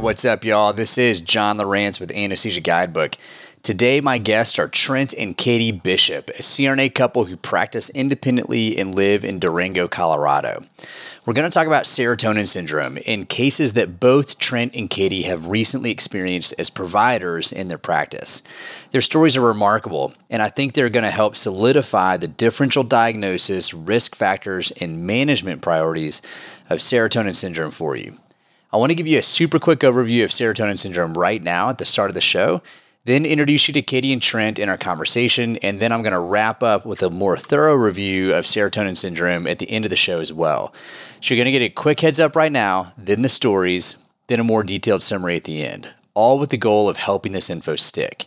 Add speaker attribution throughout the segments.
Speaker 1: what's up, y'all? This is John Lawrence with Anesthesia Guidebook. Today, my guests are Trent and Katie Bishop, a CRNA couple who practice independently and live in Durango, Colorado. We're going to talk about serotonin syndrome in cases that both Trent and Katie have recently experienced as providers in their practice. Their stories are remarkable, and I think they're going to help solidify the differential diagnosis, risk factors, and management priorities of serotonin syndrome for you. I want to give you a super quick overview of serotonin syndrome right now at the start of the show then introduce you to Katie and Trent in our conversation, and then I'm going to wrap up with a more thorough review of serotonin syndrome at the end of the show as well. So you're going to get a quick heads up right now, then the stories, then a more detailed summary at the end, all with the goal of helping this info stick.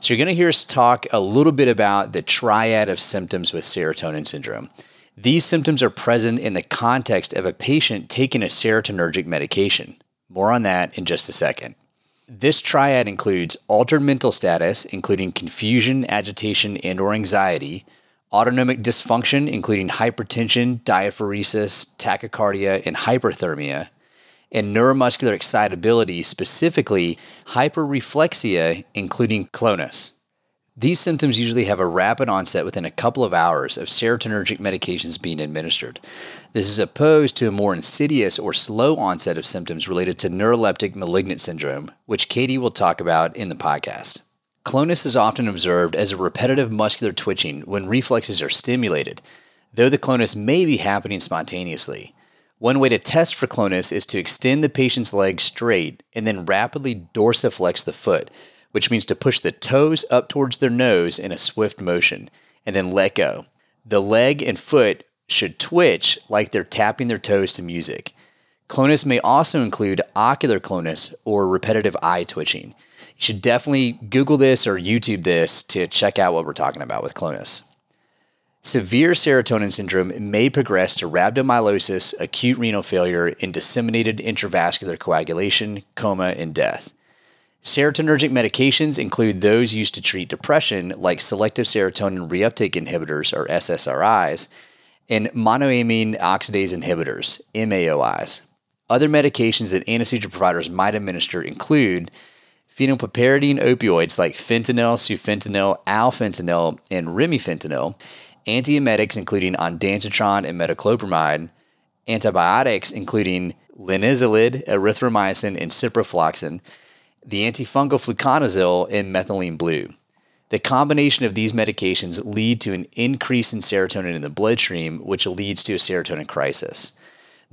Speaker 1: So you're going to hear us talk a little bit about the triad of symptoms with serotonin syndrome. These symptoms are present in the context of a patient taking a serotonergic medication. More on that in just a second. This triad includes altered mental status, including confusion, agitation, and or anxiety, autonomic dysfunction, including hypertension, diaphoresis, tachycardia, and hyperthermia, and neuromuscular excitability, specifically hyperreflexia, including clonus. These symptoms usually have a rapid onset within a couple of hours of serotonergic medications being administered. This is opposed to a more insidious or slow onset of symptoms related to neuroleptic malignant syndrome, which Katie will talk about in the podcast. Clonus is often observed as a repetitive muscular twitching when reflexes are stimulated, though the clonus may be happening spontaneously. One way to test for clonus is to extend the patient's leg straight and then rapidly dorsiflex the foot which means to push the toes up towards their nose in a swift motion and then let go. The leg and foot should twitch like they're tapping their toes to music. Clonus may also include ocular clonus or repetitive eye twitching. You should definitely Google this or YouTube this to check out what we're talking about with clonus. Severe serotonin syndrome may progress to rhabdomyolysis, acute renal failure, and disseminated intravascular coagulation, coma, and death. Serotonergic medications include those used to treat depression, like selective serotonin reuptake inhibitors, or SSRIs, and monoamine oxidase inhibitors, MAOIs. Other medications that anesthesia providers might administer include phenylpiperidine opioids like fentanyl, sufentanil, alfentanil, and remifentanil, antiemetics including ondansetron and metoclopramide, antibiotics including linezolid, erythromycin, and ciprofloxacin, the antifungal fluconazole, and methylene blue. The combination of these medications lead to an increase in serotonin in the bloodstream, which leads to a serotonin crisis.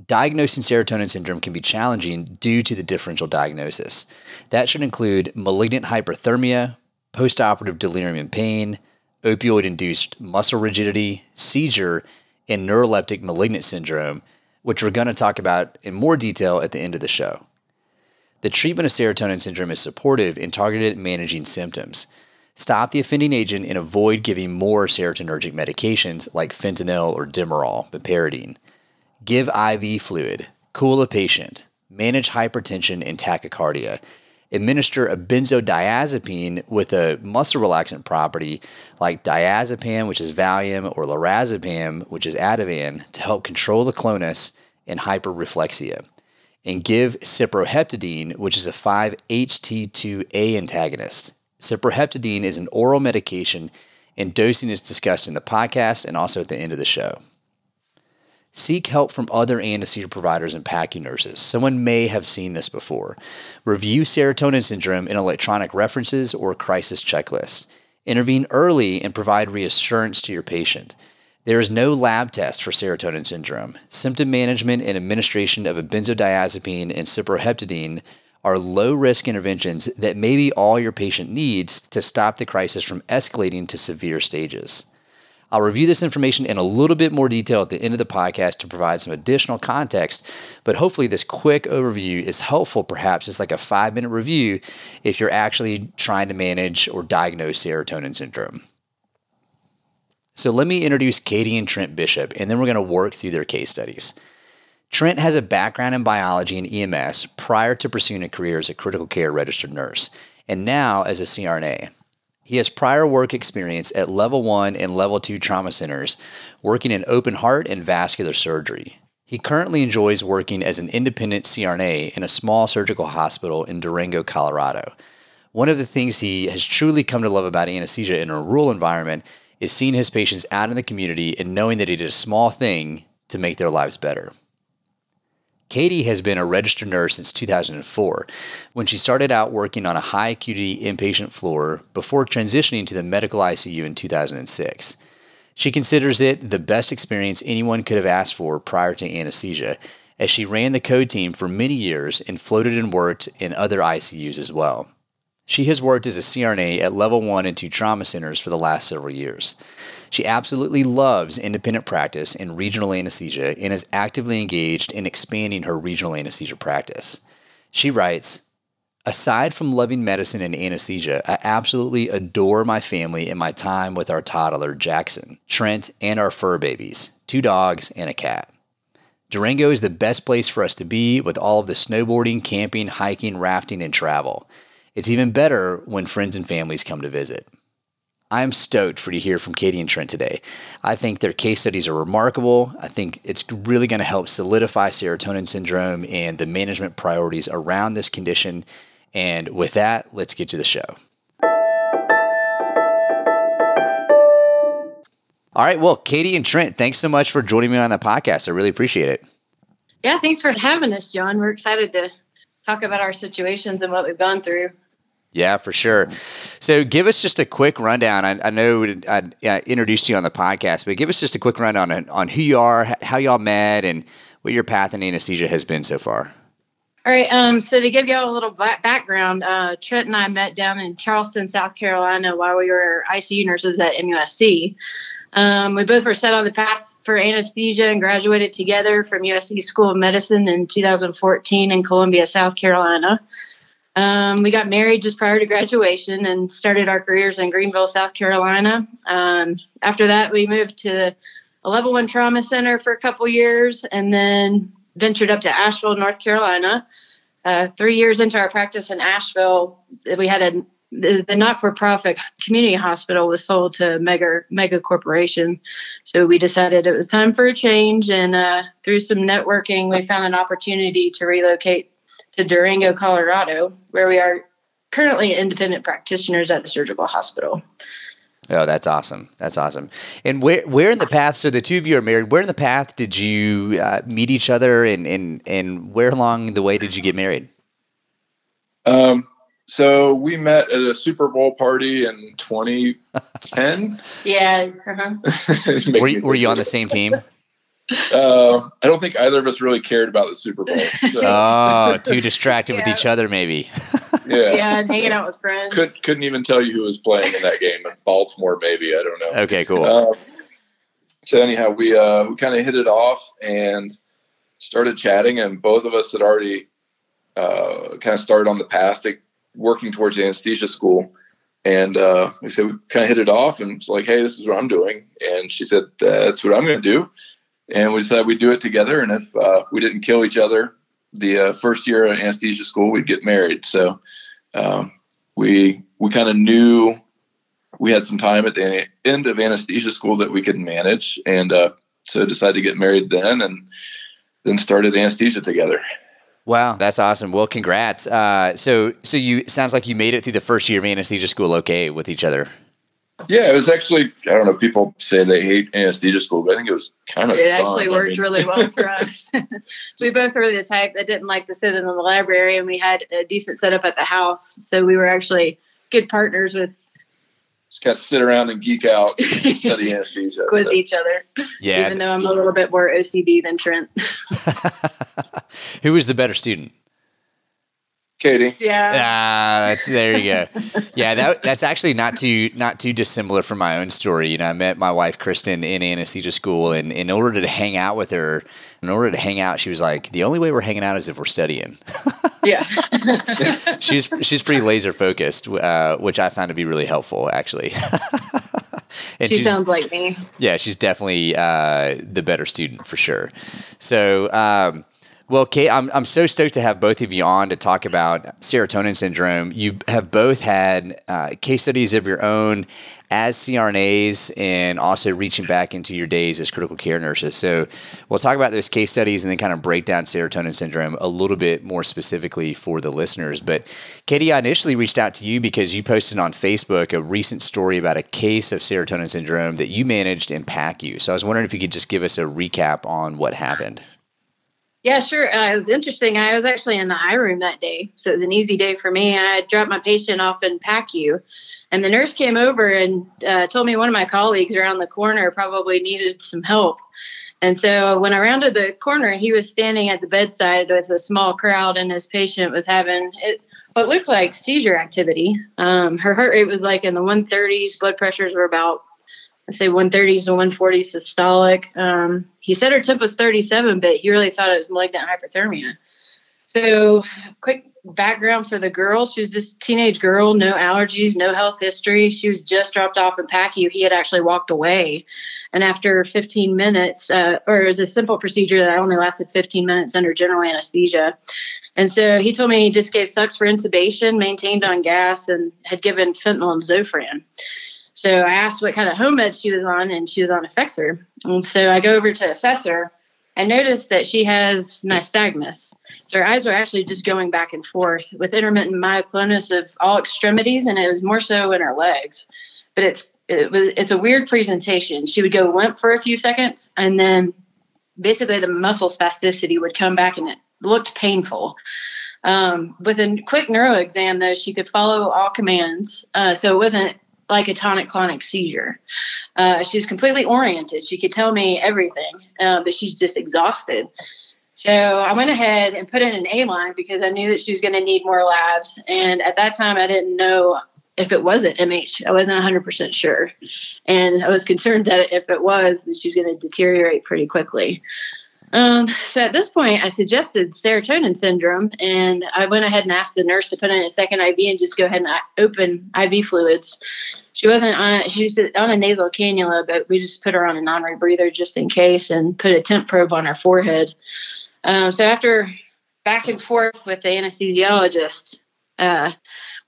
Speaker 1: Diagnosing serotonin syndrome can be challenging due to the differential diagnosis. That should include malignant hyperthermia, postoperative delirium and pain, opioid induced muscle rigidity, seizure, and neuroleptic malignant syndrome, which we're going to talk about in more detail at the end of the show. The treatment of serotonin syndrome is supportive and targeted managing symptoms. Stop the offending agent and avoid giving more serotonergic medications like fentanyl or Demerol, meperidine. Give IV fluid. Cool a patient. Manage hypertension and tachycardia. Administer a benzodiazepine with a muscle relaxant property like diazepam, which is Valium, or lorazepam, which is Ativan, to help control the clonus and hyperreflexia and give cyproheptadine, which is a 5-HT2A antagonist. Cyproheptadine is an oral medication, and dosing is discussed in the podcast and also at the end of the show. Seek help from other anesthesia providers and PACU nurses. Someone may have seen this before. Review serotonin syndrome in electronic references or crisis checklists. Intervene early and provide reassurance to your patient. There is no lab test for serotonin syndrome. Symptom management and administration of a benzodiazepine and cyproheptadine are low risk interventions that may be all your patient needs to stop the crisis from escalating to severe stages. I'll review this information in a little bit more detail at the end of the podcast to provide some additional context, but hopefully, this quick overview is helpful, perhaps it's like a five minute review if you're actually trying to manage or diagnose serotonin syndrome. So let me introduce Katie and Trent Bishop, and then we're going to work through their case studies. Trent has a background in biology and EMS prior to pursuing a career as a critical care registered nurse, and now as a CRNA. He has prior work experience at level one and level two trauma centers, working in open heart and vascular surgery. He currently enjoys working as an independent CRNA in a small surgical hospital in Durango, Colorado. One of the things he has truly come to love about anesthesia in a rural environment is seeing his patients out in the community and knowing that he did a small thing to make their lives better. Katie has been a registered nurse since 2004 when she started out working on a high acuity inpatient floor before transitioning to the medical ICU in 2006. She considers it the best experience anyone could have asked for prior to anesthesia, as she ran the code team for many years and floated and worked in other ICUs as well. She has worked as a CRNA at level 1 and 2 trauma centers for the last several years. She absolutely loves independent practice in regional anesthesia and is actively engaged in expanding her regional anesthesia practice. She writes, Aside from loving medicine and anesthesia, I absolutely adore my family and my time with our toddler, Jackson, Trent, and our fur babies two dogs and a cat. Durango is the best place for us to be with all of the snowboarding, camping, hiking, rafting, and travel. It's even better when friends and families come to visit. I'm stoked for you to hear from Katie and Trent today. I think their case studies are remarkable. I think it's really going to help solidify serotonin syndrome and the management priorities around this condition. And with that, let's get to the show. All right. Well, Katie and Trent, thanks so much for joining me on the podcast. I really appreciate it.
Speaker 2: Yeah, thanks for having us, John. We're excited to talk about our situations and what we've gone through.
Speaker 1: Yeah, for sure. So, give us just a quick rundown. I, I know I, I, introduced you on the podcast, but give us just a quick rundown on, on who you are, how y'all met, and what your path in anesthesia has been so far.
Speaker 2: All right. Um, so, to give y'all a little background, uh, Trent and I met down in Charleston, South Carolina, while we were ICU nurses at MUSC. Um, we both were set on the path for anesthesia and graduated together from USC School of Medicine in 2014 in Columbia, South Carolina. Um, we got married just prior to graduation and started our careers in Greenville, South Carolina. Um, after that, we moved to a level one trauma center for a couple years and then ventured up to Asheville, North Carolina. Uh, three years into our practice in Asheville, we had a the, the not-for-profit community hospital was sold to mega mega corporation so we decided it was time for a change and uh, through some networking we found an opportunity to relocate to Durango, Colorado, where we are currently independent practitioners at the surgical hospital.
Speaker 1: Oh, that's awesome. That's awesome. And where where in the path? So the two of you are married. Where in the path did you uh, meet each other, and and and where along the way did you get married?
Speaker 3: Um. So we met at a Super Bowl party in 2010.
Speaker 2: yeah. Uh-huh.
Speaker 1: were, you, were you on the same team?
Speaker 3: Uh, I don't think either of us really cared about the Super Bowl.
Speaker 1: So. oh, too distracted yeah. with each other, maybe.
Speaker 2: yeah, yeah, hanging out with friends.
Speaker 3: Could, couldn't even tell you who was playing in that game. Baltimore, maybe. I don't know.
Speaker 1: Okay, cool. Um,
Speaker 3: so anyhow, we uh, we kind of hit it off and started chatting, and both of us had already uh, kind of started on the path to working towards anesthesia school. And uh, we said we kind of hit it off, and it's like, hey, this is what I'm doing. And she said, that's what I'm going to do and we decided we'd do it together. And if uh, we didn't kill each other the uh, first year of anesthesia school, we'd get married. So um, we we kind of knew we had some time at the end of anesthesia school that we could manage, and uh, so decided to get married then, and then started anesthesia together.
Speaker 1: Wow, that's awesome. Well, congrats. Uh, so, so you sounds like you made it through the first year of anesthesia school okay with each other.
Speaker 3: Yeah, it was actually I don't know. People say they hate anesthesia school, but I think it was kind of.
Speaker 2: It fun. actually worked I mean, really well for us. we both were the type that didn't like to sit in the library, and we had a decent setup at the house, so we were actually good partners with.
Speaker 3: Just kind of sit around and geek out, and study anesthesia,
Speaker 2: quiz so. each other. Yeah, even though I'm a little bit more OCD than Trent.
Speaker 1: Who was the better student?
Speaker 3: Katie.
Speaker 2: Yeah.
Speaker 1: Ah, that's there you go. yeah, that that's actually not too not too dissimilar from my own story. You know, I met my wife Kristen in anesthesia school, and in order to hang out with her, in order to hang out, she was like, "The only way we're hanging out is if we're studying."
Speaker 2: yeah.
Speaker 1: she's she's pretty laser focused, uh, which I found to be really helpful, actually.
Speaker 2: and she sounds like me.
Speaker 1: Yeah, she's definitely uh, the better student for sure. So. Um, Well, Kate, I'm, I'm so stoked to have both of you on to talk about serotonin syndrome. You have both had uh, case studies of your own as CRNAs and also reaching back into your days as critical care nurses. So we'll talk about those case studies and then kind of break down serotonin syndrome a little bit more specifically for the listeners. But Katie, I initially reached out to you because you posted on Facebook a recent story about a case of serotonin syndrome that you managed in PACU. So I was wondering if you could just give us a recap on what happened.
Speaker 2: Yeah, sure. Uh, it was interesting. I was actually in the I room that day, so it was an easy day for me. I dropped my patient off in PACU, and the nurse came over and uh, told me one of my colleagues around the corner probably needed some help. And so when I rounded the corner, he was standing at the bedside with a small crowd, and his patient was having it, what looked like seizure activity. Um, her heart rate was like in the 130s. Blood pressures were about I say 130s to 140s systolic. Um, he said her temp was 37, but he really thought it was malignant hyperthermia. So, quick background for the girl. She was this teenage girl, no allergies, no health history. She was just dropped off in PACU. He had actually walked away. And after 15 minutes, uh, or it was a simple procedure that only lasted 15 minutes under general anesthesia. And so he told me he just gave sucks for intubation, maintained on gas, and had given fentanyl and Zofran. So I asked what kind of home med she was on, and she was on Effexor. And so I go over to assess her and noticed that she has nystagmus. So her eyes were actually just going back and forth with intermittent myoclonus of all extremities, and it was more so in her legs. But it's it was it's a weird presentation. She would go limp for a few seconds, and then basically the muscle spasticity would come back, and it looked painful. Um, with a quick neuro exam, though, she could follow all commands, uh, so it wasn't like a tonic clonic seizure. Uh, she was completely oriented. She could tell me everything, uh, but she's just exhausted. So I went ahead and put in an A line because I knew that she was going to need more labs. And at that time, I didn't know if it was an MH. I wasn't 100% sure. And I was concerned that if it was, that she was going to deteriorate pretty quickly. Um, so at this point, I suggested serotonin syndrome, and I went ahead and asked the nurse to put in a second IV and just go ahead and open IV fluids. She wasn't on; she was on a nasal cannula, but we just put her on a non-rebreather just in case, and put a temp probe on her forehead. Um, so after back and forth with the anesthesiologist, uh,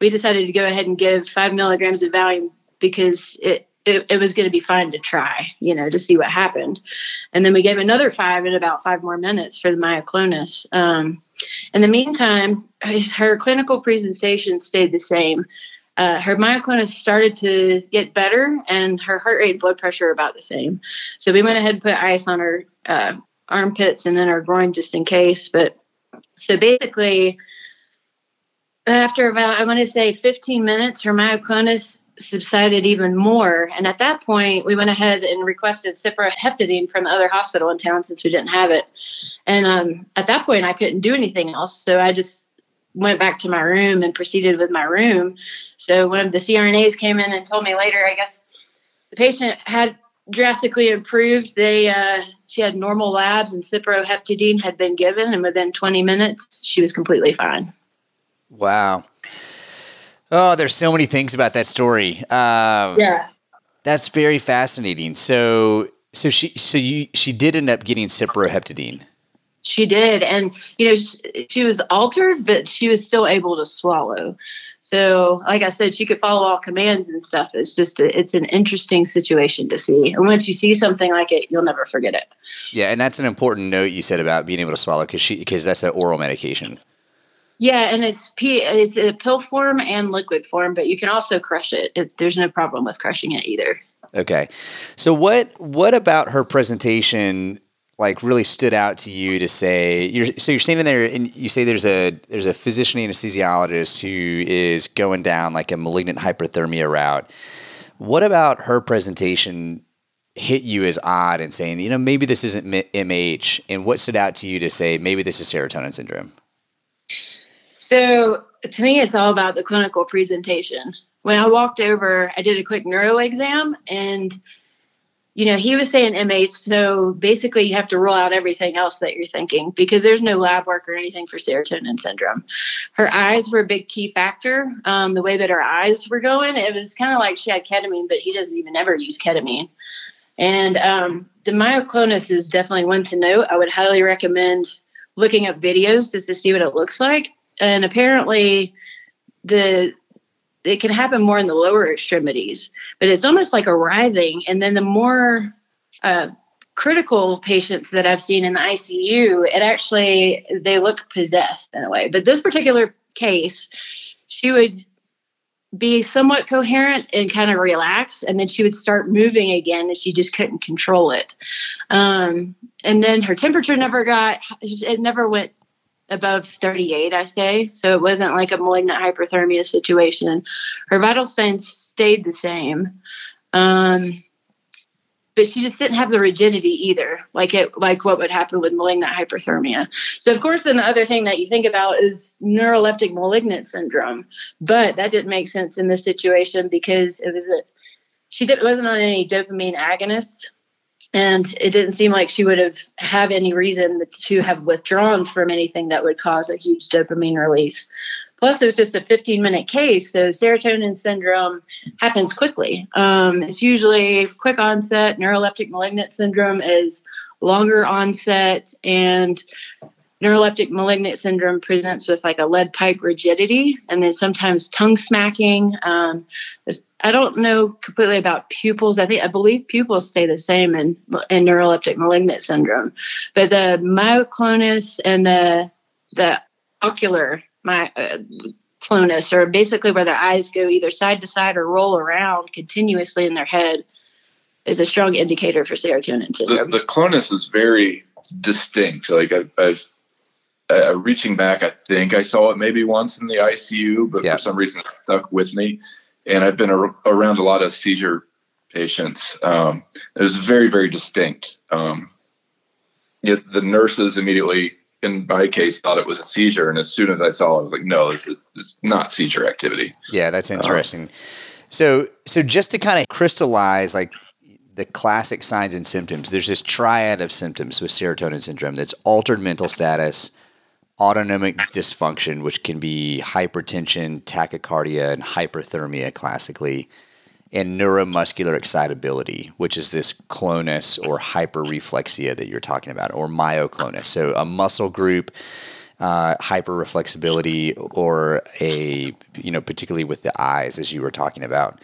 Speaker 2: we decided to go ahead and give five milligrams of Valium because it it, it was going to be fine to try, you know, to see what happened. And then we gave another five in about five more minutes for the myoclonus. Um, in the meantime, her clinical presentation stayed the same. Uh, her myoclonus started to get better, and her heart rate and blood pressure about the same. So we went ahead and put ice on her uh, armpits and then her groin just in case. But so basically, after about I want to say 15 minutes, her myoclonus subsided even more. And at that point, we went ahead and requested cyproheptadine from the other hospital in town since we didn't have it. And um, at that point, I couldn't do anything else. So I just went back to my room and proceeded with my room. So one of the CRNAs came in and told me later, I guess the patient had drastically improved. They uh, she had normal labs and cyproheptadine had been given, and within 20 minutes, she was completely fine.
Speaker 1: Wow. Oh, there's so many things about that story.
Speaker 2: Um, yeah,
Speaker 1: that's very fascinating. So, so she, so you, she did end up getting cyproheptadine.
Speaker 2: She did, and you know, she, she was altered, but she was still able to swallow. So, like I said, she could follow all commands and stuff. It's just, a, it's an interesting situation to see. And once you see something like it, you'll never forget it.
Speaker 1: Yeah, and that's an important note you said about being able to swallow because she, because that's an oral medication.
Speaker 2: Yeah, and it's p it's a pill form and liquid form, but you can also crush it. it. There's no problem with crushing it either.
Speaker 1: Okay, so what what about her presentation like really stood out to you to say you're so you're standing there and you say there's a there's a physician anesthesiologist who is going down like a malignant hyperthermia route. What about her presentation hit you as odd and saying, you know, maybe this isn't MH? And what stood out to you to say maybe this is serotonin syndrome?
Speaker 2: So to me, it's all about the clinical presentation. When I walked over, I did a quick neuro exam and you know, he was saying MH, so basically you have to rule out everything else that you're thinking because there's no lab work or anything for serotonin syndrome. Her eyes were a big key factor. Um, the way that her eyes were going, it was kind of like she had ketamine, but he doesn't even ever use ketamine. And um, the myoclonus is definitely one to note. I would highly recommend looking up videos just to see what it looks like. And apparently, the it can happen more in the lower extremities, but it's almost like a writhing. And then the more uh, critical patients that I've seen in the ICU, it actually they look possessed in a way. But this particular case, she would be somewhat coherent and kind of relax and then she would start moving again and she just couldn't control it um, and then her temperature never got it never went above 38 i say. So it wasn't like a malignant hyperthermia situation. Her vital signs stayed the same. Um, but she just didn't have the rigidity either, like it like what would happen with malignant hyperthermia. So of course, then the other thing that you think about is neuroleptic malignant syndrome, but that didn't make sense in this situation because it was a she did, wasn't on any dopamine agonists, and it didn't seem like she would have have any reason to have withdrawn from anything that would cause a huge dopamine release. Plus, it was just a 15 minute case. So, serotonin syndrome happens quickly. Um, it's usually quick onset. Neuroleptic malignant syndrome is longer onset. And neuroleptic malignant syndrome presents with like a lead pipe rigidity and then sometimes tongue smacking. Um, I don't know completely about pupils. I think I believe pupils stay the same in in neuroleptic malignant syndrome, but the myoclonus and the the ocular my uh, clonus, or basically where their eyes go either side to side or roll around continuously in their head, is a strong indicator for serotonin syndrome.
Speaker 3: The, the clonus is very distinct. Like I, I've uh, reaching back, I think I saw it maybe once in the ICU, but yeah. for some reason it stuck with me. And I've been ar- around a lot of seizure patients. Um, it was very, very distinct. Um, yet the nurses immediately in my case thought it was a seizure and as soon as i saw it i was like no this is, this is not seizure activity
Speaker 1: yeah that's um, interesting um, so so just to kind of crystallize like the classic signs and symptoms there's this triad of symptoms with serotonin syndrome that's altered mental status autonomic dysfunction which can be hypertension tachycardia and hyperthermia classically and neuromuscular excitability, which is this clonus or hyperreflexia that you're talking about, or myoclonus. So a muscle group, uh, hyperreflexibility, or a you know particularly with the eyes, as you were talking about.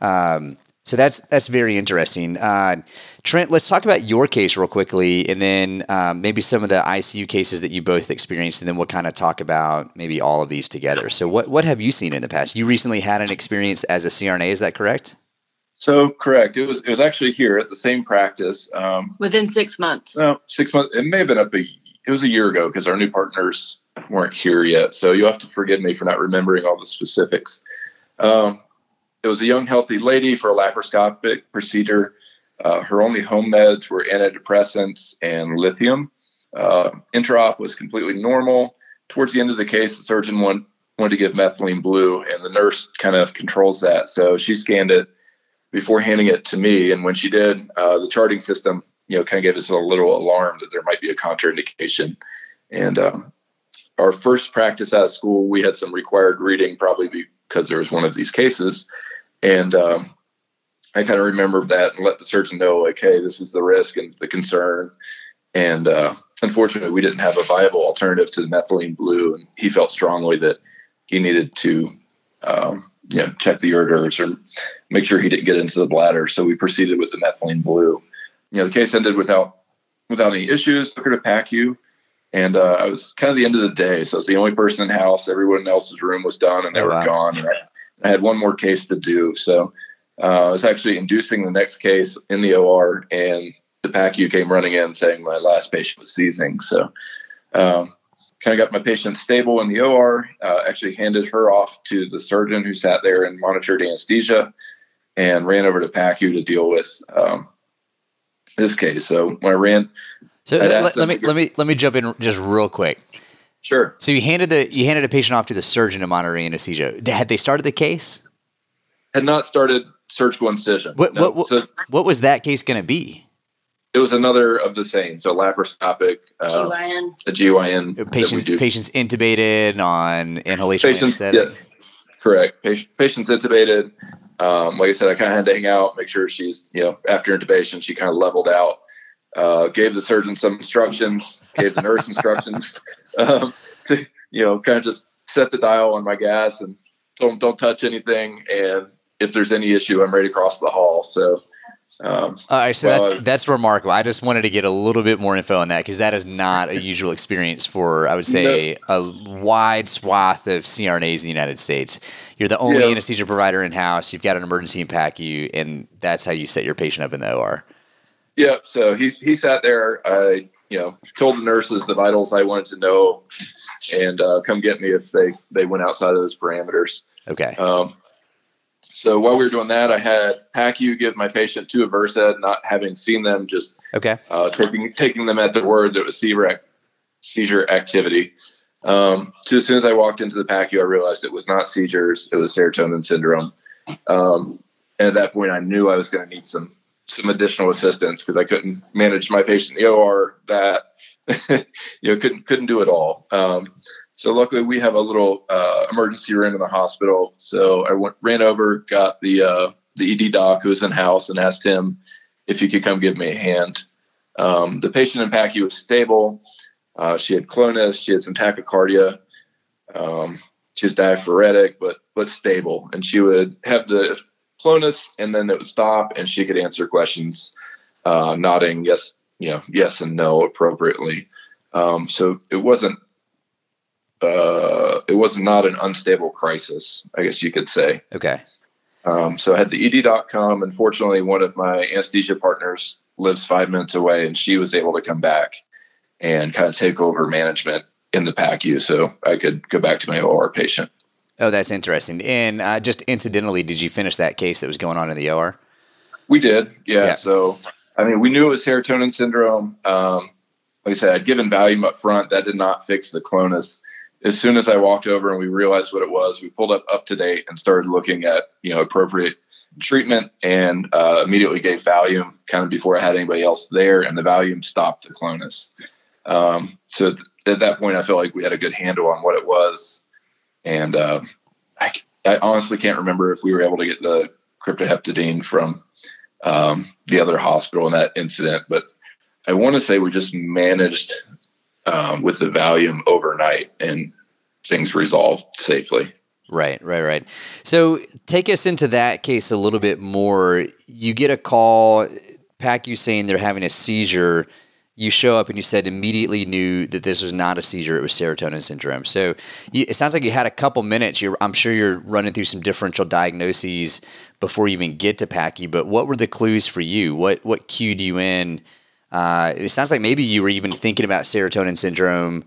Speaker 1: Um, so that's that's very interesting. Uh, Trent, let's talk about your case real quickly, and then um, maybe some of the ICU cases that you both experienced, and then we'll kind of talk about maybe all of these together. So, what what have you seen in the past? You recently had an experience as a CRNA, is that correct?
Speaker 3: So correct. It was it was actually here at the same practice. Um,
Speaker 2: Within six months.
Speaker 3: No, six months. It may have been up a. It was a year ago because our new partners weren't here yet. So you'll have to forgive me for not remembering all the specifics. Um, it was a young, healthy lady for a laparoscopic procedure. Uh, her only home meds were antidepressants and lithium. Uh, intraop was completely normal. Towards the end of the case, the surgeon want, wanted to give methylene blue, and the nurse kind of controls that. So she scanned it before handing it to me. And when she did, uh, the charting system, you know, kind of gave us a little alarm that there might be a contraindication. And um, our first practice out of school, we had some required reading, probably because there was one of these cases. And um, I kind of remember that and let the surgeon know, like, hey, this is the risk and the concern. And uh, unfortunately, we didn't have a viable alternative to the methylene blue, and he felt strongly that he needed to, um, you know, check the ureters or make sure he didn't get into the bladder. So we proceeded with the methylene blue. You know, the case ended without without any issues. Took her to PACU, and uh, I was kind of the end of the day, so I was the only person in the house. Everyone else's room was done, and they oh, were wow. gone. And I, I had one more case to do. So uh, I was actually inducing the next case in the OR, and the PACU came running in saying my last patient was seizing. So um, kind of got my patient stable in the OR, uh, actually handed her off to the surgeon who sat there and monitored anesthesia, and ran over to PACU to deal with um, this case. So when I ran,
Speaker 1: so let, let me let me let me jump in just real quick.
Speaker 3: Sure.
Speaker 1: So you handed the you handed a patient off to the surgeon to monitor anesthesia. Had they started the case?
Speaker 3: Had not started surgical incision.
Speaker 1: What no. what, what, so, what was that case going to be?
Speaker 3: It was another of the same. So laparoscopic, uh, GYN. A GYN.
Speaker 1: Patients patients intubated on inhalation patients, anesthetic. Yeah,
Speaker 3: correct. Patient, patients intubated. Um, like I said, I kind of had to hang out, make sure she's you know after intubation she kind of leveled out. Uh, gave the surgeon some instructions, gave the nurse instructions um, to, you know, kind of just set the dial on my gas and told them don't touch anything. And if there's any issue, I'm ready to cross the hall. So,
Speaker 1: um, All right, so well, that's that's remarkable. I just wanted to get a little bit more info on that because that is not a usual experience for, I would say, no. a wide swath of CRNAs in the United States. You're the only yeah. anesthesia provider in house. You've got an emergency in PACU, and that's how you set your patient up in the OR.
Speaker 3: Yeah. So he he sat there. I you know told the nurses the vitals I wanted to know, and uh, come get me if they they went outside of those parameters.
Speaker 1: Okay.
Speaker 3: Um, so while we were doing that, I had PACU give my patient two Versed, not having seen them, just
Speaker 1: okay,
Speaker 3: uh, taking taking them at their words. It was seizure seizure activity. Um, so as soon as I walked into the PACU, I realized it was not seizures; it was serotonin syndrome. Um, and at that point, I knew I was going to need some some additional assistance because I couldn't manage my patient in the OR. That you know couldn't couldn't do it all. Um, so luckily, we have a little uh, emergency room in the hospital. So I went, ran over, got the uh, the ED doc who was in house, and asked him if he could come give me a hand. Um, the patient in PACU was stable. Uh, she had clonus, she had some tachycardia. Um, she was diaphoretic, but but stable, and she would have the clonus, and then it would stop, and she could answer questions, uh, nodding yes, you know, yes and no appropriately. Um, so it wasn't uh, it was not an unstable crisis, I guess you could say.
Speaker 1: Okay.
Speaker 3: Um, so I had the ED.com. Unfortunately, one of my anesthesia partners lives five minutes away, and she was able to come back and kind of take over management in the PACU, so I could go back to my OR patient.
Speaker 1: Oh, that's interesting. And uh, just incidentally, did you finish that case that was going on in the OR?
Speaker 3: We did, yeah. yeah. So, I mean, we knew it was serotonin syndrome. Um, like I said, I'd given Valium up front. That did not fix the clonus as soon as I walked over and we realized what it was, we pulled up UpToDate and started looking at you know appropriate treatment and uh, immediately gave Valium kind of before I had anybody else there, and the Valium stopped the clonus. Um, so th- at that point, I felt like we had a good handle on what it was, and uh, I, I, honestly can't remember if we were able to get the cyproheptadine from um, the other hospital in that incident, but I want to say we just managed um, with the Valium overnight and things resolved safely.
Speaker 1: Right, right, right. So take us into that case a little bit more. You get a call, PACU saying they're having a seizure. You show up and you said immediately knew that this was not a seizure; it was serotonin syndrome. So you, it sounds like you had a couple minutes. You're, I'm sure you're running through some differential diagnoses before you even get to PACU. But what were the clues for you? What what cued you in? Uh, it sounds like maybe you were even thinking about serotonin syndrome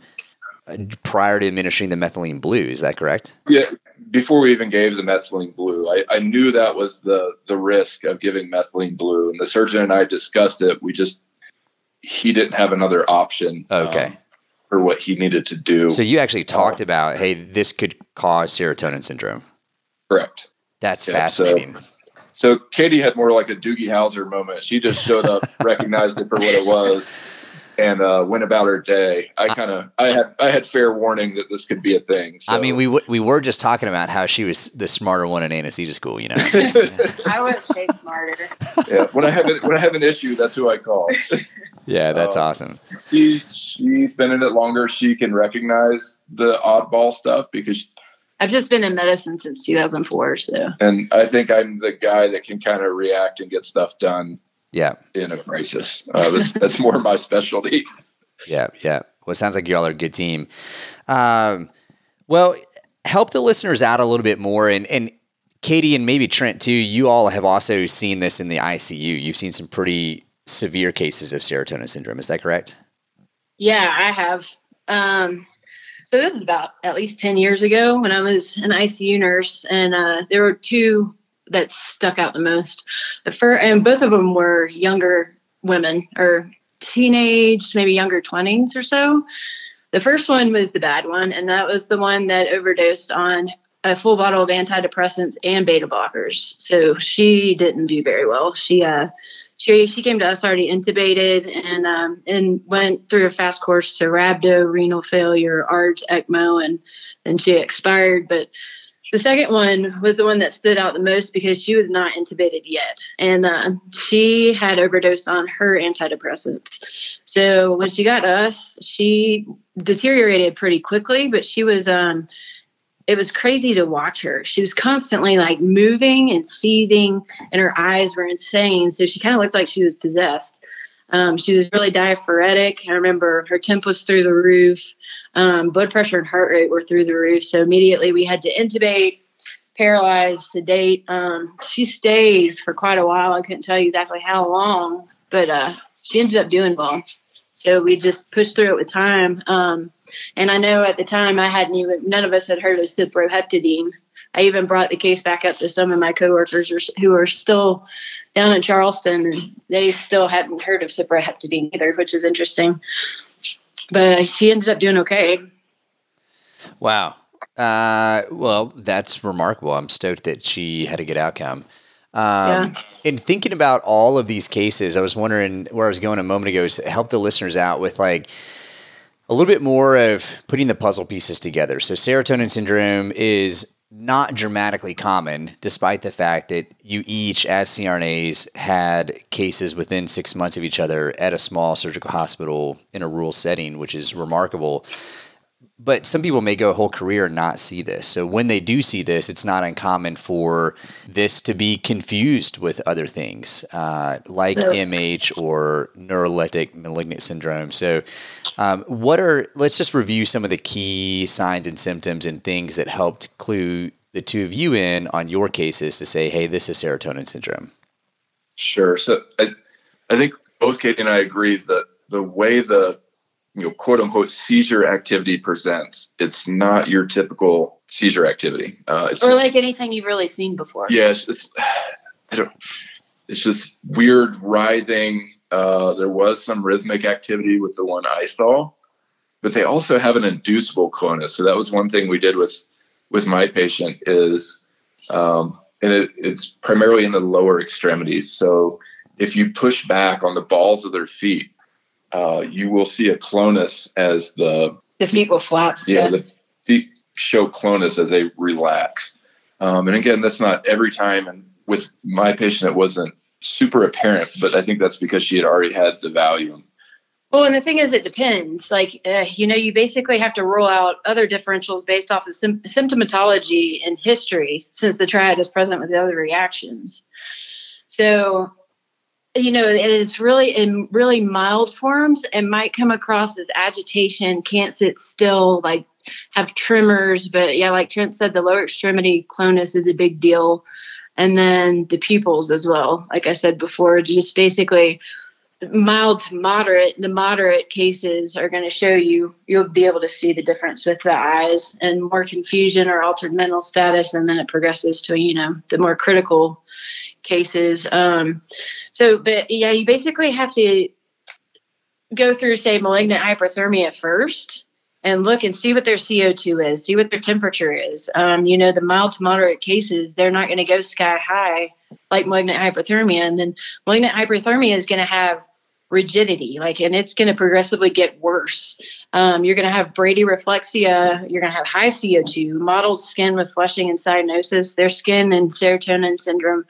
Speaker 1: uh, prior to administering the methylene blue. Is that correct?
Speaker 3: Yeah. Before we even gave the methylene blue, I, I knew that was the the risk of giving methylene blue, and the surgeon and I discussed it. We just he didn't have another option.
Speaker 1: Okay. Um,
Speaker 3: for what he needed to do.
Speaker 1: So you actually talked uh, about, hey, this could cause serotonin syndrome.
Speaker 3: Correct.
Speaker 1: That's yeah, fascinating.
Speaker 3: So, so Katie had more like a Doogie Howser moment. She just showed up, recognized it for what it was, and uh, went about her day. I kind of I had I had fair warning that this could be a thing.
Speaker 1: So. I mean, we w- we were just talking about how she was the smarter one in anesthesia school. You know,
Speaker 2: I would say smarter.
Speaker 3: Yeah, when I have a, when I have an issue, that's who I call.
Speaker 1: Yeah, that's um, awesome.
Speaker 3: She she's been in it longer. She can recognize the oddball stuff because
Speaker 2: I've just been in medicine since 2004. So,
Speaker 3: and I think I'm the guy that can kind of react and get stuff done.
Speaker 1: Yeah.
Speaker 3: In a crisis, uh, that's, that's more my specialty.
Speaker 1: Yeah, yeah. Well, it sounds like y'all are a good team. Um, well, help the listeners out a little bit more, and and Katie and maybe Trent too. You all have also seen this in the ICU. You've seen some pretty severe cases of serotonin syndrome. Is that correct?
Speaker 2: Yeah, I have. Um, so this is about at least 10 years ago when I was an ICU nurse, and uh, there were two that stuck out the most. The first, and both of them were younger women or teenage, maybe younger 20s or so. The first one was the bad one, and that was the one that overdosed on a full bottle of antidepressants and beta blockers. So she didn't do very well. She uh, she she came to us already intubated and um, and went through a fast course to rhabdo, renal failure, ARDS, ECMO, and then she expired. But the second one was the one that stood out the most because she was not intubated yet, and uh, she had overdosed on her antidepressants. So when she got us, she deteriorated pretty quickly, but she was um, it was crazy to watch her. She was constantly like moving and seizing, and her eyes were insane. So she kind of looked like she was possessed. Um, she was really diaphoretic. I remember her temp was through the roof. Um, blood pressure and heart rate were through the roof. So immediately we had to intubate, paralyzed, sedate. Um, she stayed for quite a while. I couldn't tell you exactly how long, but uh, she ended up doing well. So we just pushed through it with time. Um, and I know at the time I hadn't even, none of us had heard of cyproheptadine. I even brought the case back up to some of my coworkers who are still down in Charleston, and they still hadn't heard of cyproheptadine either, which is interesting. But she ended up doing okay.
Speaker 1: Wow. Uh, well, that's remarkable. I'm stoked that she had a good outcome. Um, yeah. In thinking about all of these cases, I was wondering where I was going a moment ago is help the listeners out with like a little bit more of putting the puzzle pieces together. So, serotonin syndrome is not dramatically common, despite the fact that you each, as CRNAs, had cases within six months of each other at a small surgical hospital in a rural setting, which is remarkable but some people may go a whole career and not see this. So when they do see this, it's not uncommon for this to be confused with other things uh, like MH or neuroleptic malignant syndrome. So, um, what are, let's just review some of the key signs and symptoms and things that helped clue the two of you in on your cases to say, hey, this is serotonin syndrome.
Speaker 3: Sure. So I, I think both Katie and I agree that the way the you know, quote unquote seizure activity presents. It's not your typical seizure activity.
Speaker 2: Uh, or just, like anything you've really seen before.
Speaker 3: Yeah, it's, it's I don't. It's just weird writhing. Uh, there was some rhythmic activity with the one I saw, but they also have an inducible clonus. So that was one thing we did with with my patient is, um, and it, it's primarily in the lower extremities. So if you push back on the balls of their feet, uh, you will see a clonus as the
Speaker 2: the feet will flap.
Speaker 3: Yeah, yeah. the feet show clonus as they relax. Um, and again, that's not every time. And with my patient, it wasn't super apparent, but I think that's because she had already had the Valium.
Speaker 2: Well, and the thing is, it depends. Like, uh, you know, you basically have to rule out other differentials based off of sim- symptomatology and history, since the triad is present with the other reactions. So, you know, it is really in really mild forms and might come across as agitation, can't sit still, like have tremors. But yeah, like Trent said, the lower extremity clonus is a big deal. And then the pupils as well. Like I said before, just basically mild to moderate. The moderate cases are going to show you, you'll be able to see the difference with the eyes and more confusion or altered mental status. And then it progresses to, you know, the more critical cases. Um, so, but yeah, you basically have to go through, say, malignant hyperthermia first and look and see what their CO2 is, see what their temperature is. Um, you know, the mild to moderate cases, they're not going to go sky high like malignant hyperthermia. And then malignant hyperthermia is going to have rigidity, like, and it's going to progressively get worse. Um, you're going to have bradyreflexia. You're going to have high CO2, mottled skin with flushing and cyanosis. Their skin and serotonin syndrome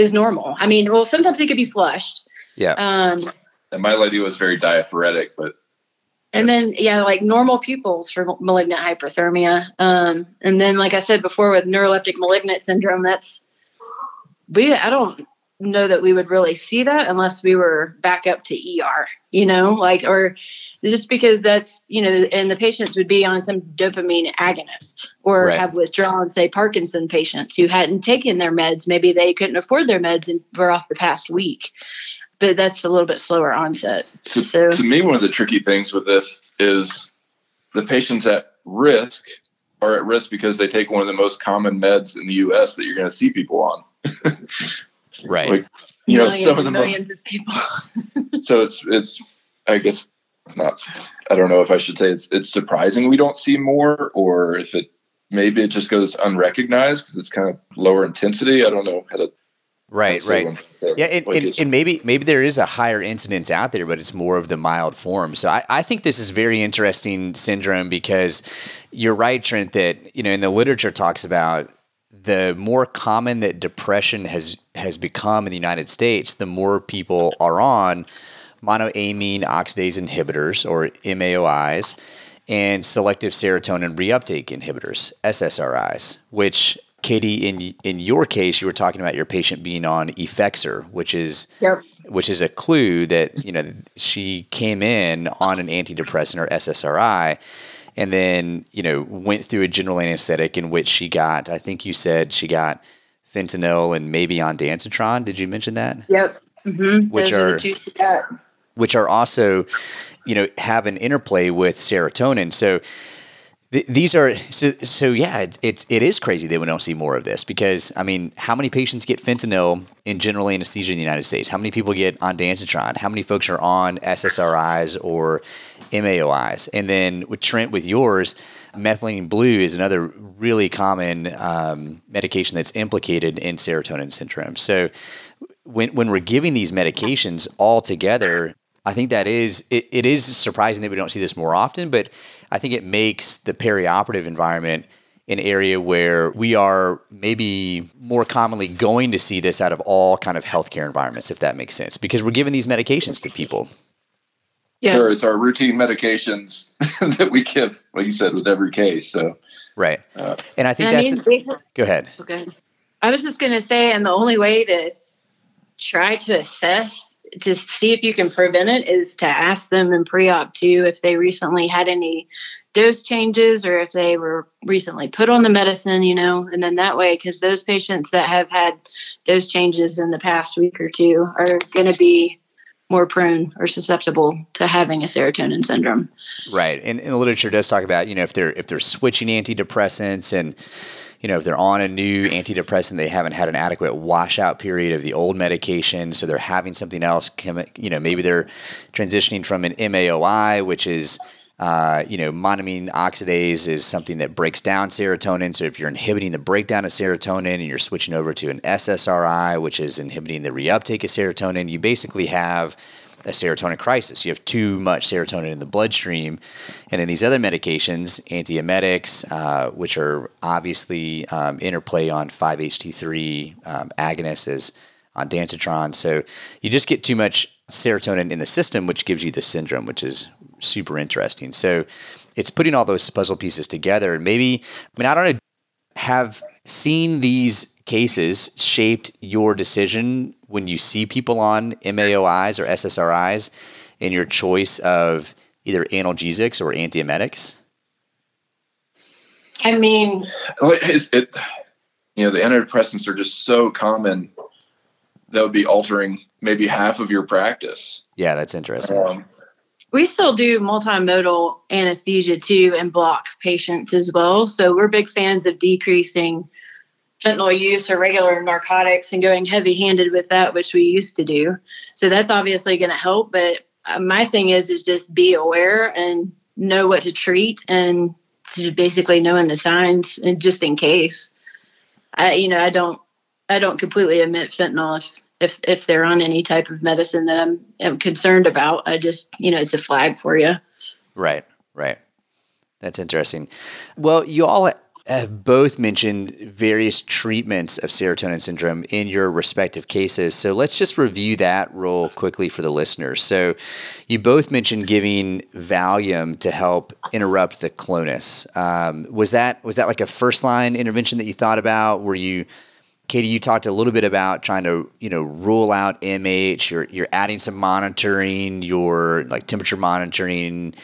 Speaker 2: is normal. I mean, well, sometimes it could be flushed.
Speaker 1: Yeah.
Speaker 3: Um, and my lady was very diaphoretic, but.
Speaker 2: And then, yeah, like normal pupils for malignant hyperthermia. Um, and then, like I said before, with neuroleptic malignant syndrome, that's we. I don't know that we would really see that unless we were back up to ER. You know, like or just because that's you know and the patients would be on some dopamine agonist or right. have withdrawn say parkinson patients who hadn't taken their meds maybe they couldn't afford their meds and were off the past week but that's a little bit slower onset
Speaker 3: so, so to me one of the tricky things with this is the patients at risk are at risk because they take one of the most common meds in the us that you're going to see people on
Speaker 1: right like
Speaker 2: you millions know some of the millions of people
Speaker 3: so it's it's i guess not I don't know if I should say it's it's surprising we don't see more or if it maybe it just goes unrecognized because it's kind of lower intensity. I don't know how to
Speaker 1: Right, right. Yeah, and, and, and, maybe maybe there is a higher incidence out there, but it's more of the mild form. So I, I think this is very interesting syndrome because you're right, Trent, that you know in the literature talks about the more common that depression has has become in the United States, the more people are on monoamine oxidase inhibitors or MAOIs and selective serotonin reuptake inhibitors, SSRIs, which Katie, in in your case, you were talking about your patient being on Effexor, which is yep. which is a clue that you know she came in on an antidepressant or SSRI, and then you know went through a general anesthetic in which she got. I think you said she got fentanyl and maybe ondansetron. Did you mention that?
Speaker 2: Yep. Mm-hmm.
Speaker 1: Which are, are which are also you know have an interplay with serotonin. So these are so so yeah it, it's it is crazy that we don't see more of this because i mean how many patients get fentanyl in general anesthesia in the united states how many people get ondansetron how many folks are on ssris or maois and then with trent with yours methylene blue is another really common um, medication that's implicated in serotonin syndrome so when, when we're giving these medications all together I think that is it, it is surprising that we don't see this more often, but I think it makes the perioperative environment an area where we are maybe more commonly going to see this out of all kind of healthcare environments, if that makes sense, because we're giving these medications to people.
Speaker 3: Yeah. Sure, it's our routine medications that we give, like you said, with every case. So,
Speaker 1: right, uh, and I think that's. I mean, go ahead.
Speaker 2: Okay, I was just going to say, and the only way to try to assess to see if you can prevent it is to ask them in pre-op too if they recently had any dose changes or if they were recently put on the medicine you know and then that way because those patients that have had dose changes in the past week or two are going to be more prone or susceptible to having a serotonin syndrome
Speaker 1: right and, and the literature does talk about you know if they're if they're switching antidepressants and you know, if they're on a new antidepressant, they haven't had an adequate washout period of the old medication, so they're having something else. You know, maybe they're transitioning from an MAOI, which is uh, you know, monoamine oxidase is something that breaks down serotonin. So if you're inhibiting the breakdown of serotonin and you're switching over to an SSRI, which is inhibiting the reuptake of serotonin, you basically have a serotonin crisis. You have too much serotonin in the bloodstream. And then these other medications, antiemetics, uh, which are obviously um, interplay on 5-HT3 um, agonists as ondansetron. So you just get too much serotonin in the system, which gives you the syndrome, which is super interesting. So it's putting all those puzzle pieces together. And maybe, I mean, I don't know, have seen these cases shaped your decision when you see people on MAOIs or SSRIs in your choice of either analgesics or antiemetics?
Speaker 2: I mean,
Speaker 3: it, it, you know, the antidepressants are just so common that would be altering maybe half of your practice.
Speaker 1: Yeah, that's interesting. Um,
Speaker 2: we still do multimodal anesthesia too and block patients as well. So we're big fans of decreasing fentanyl use or regular narcotics and going heavy handed with that, which we used to do. So that's obviously going to help. But uh, my thing is, is just be aware and know what to treat and to basically knowing the signs and just in case. I, you know, I don't, I don't completely admit fentanyl if, if, if they're on any type of medicine that I'm, am concerned about. I just, you know, it's a flag for you.
Speaker 1: Right. Right. That's interesting. Well, you all have both mentioned various treatments of serotonin syndrome in your respective cases. So let's just review that real quickly for the listeners. So you both mentioned giving Valium to help interrupt the clonus. Um, was that was that like a first line intervention that you thought about? Were you Katie, you talked a little bit about trying to, you know, rule out MH. You're you're adding some monitoring, your like temperature monitoring,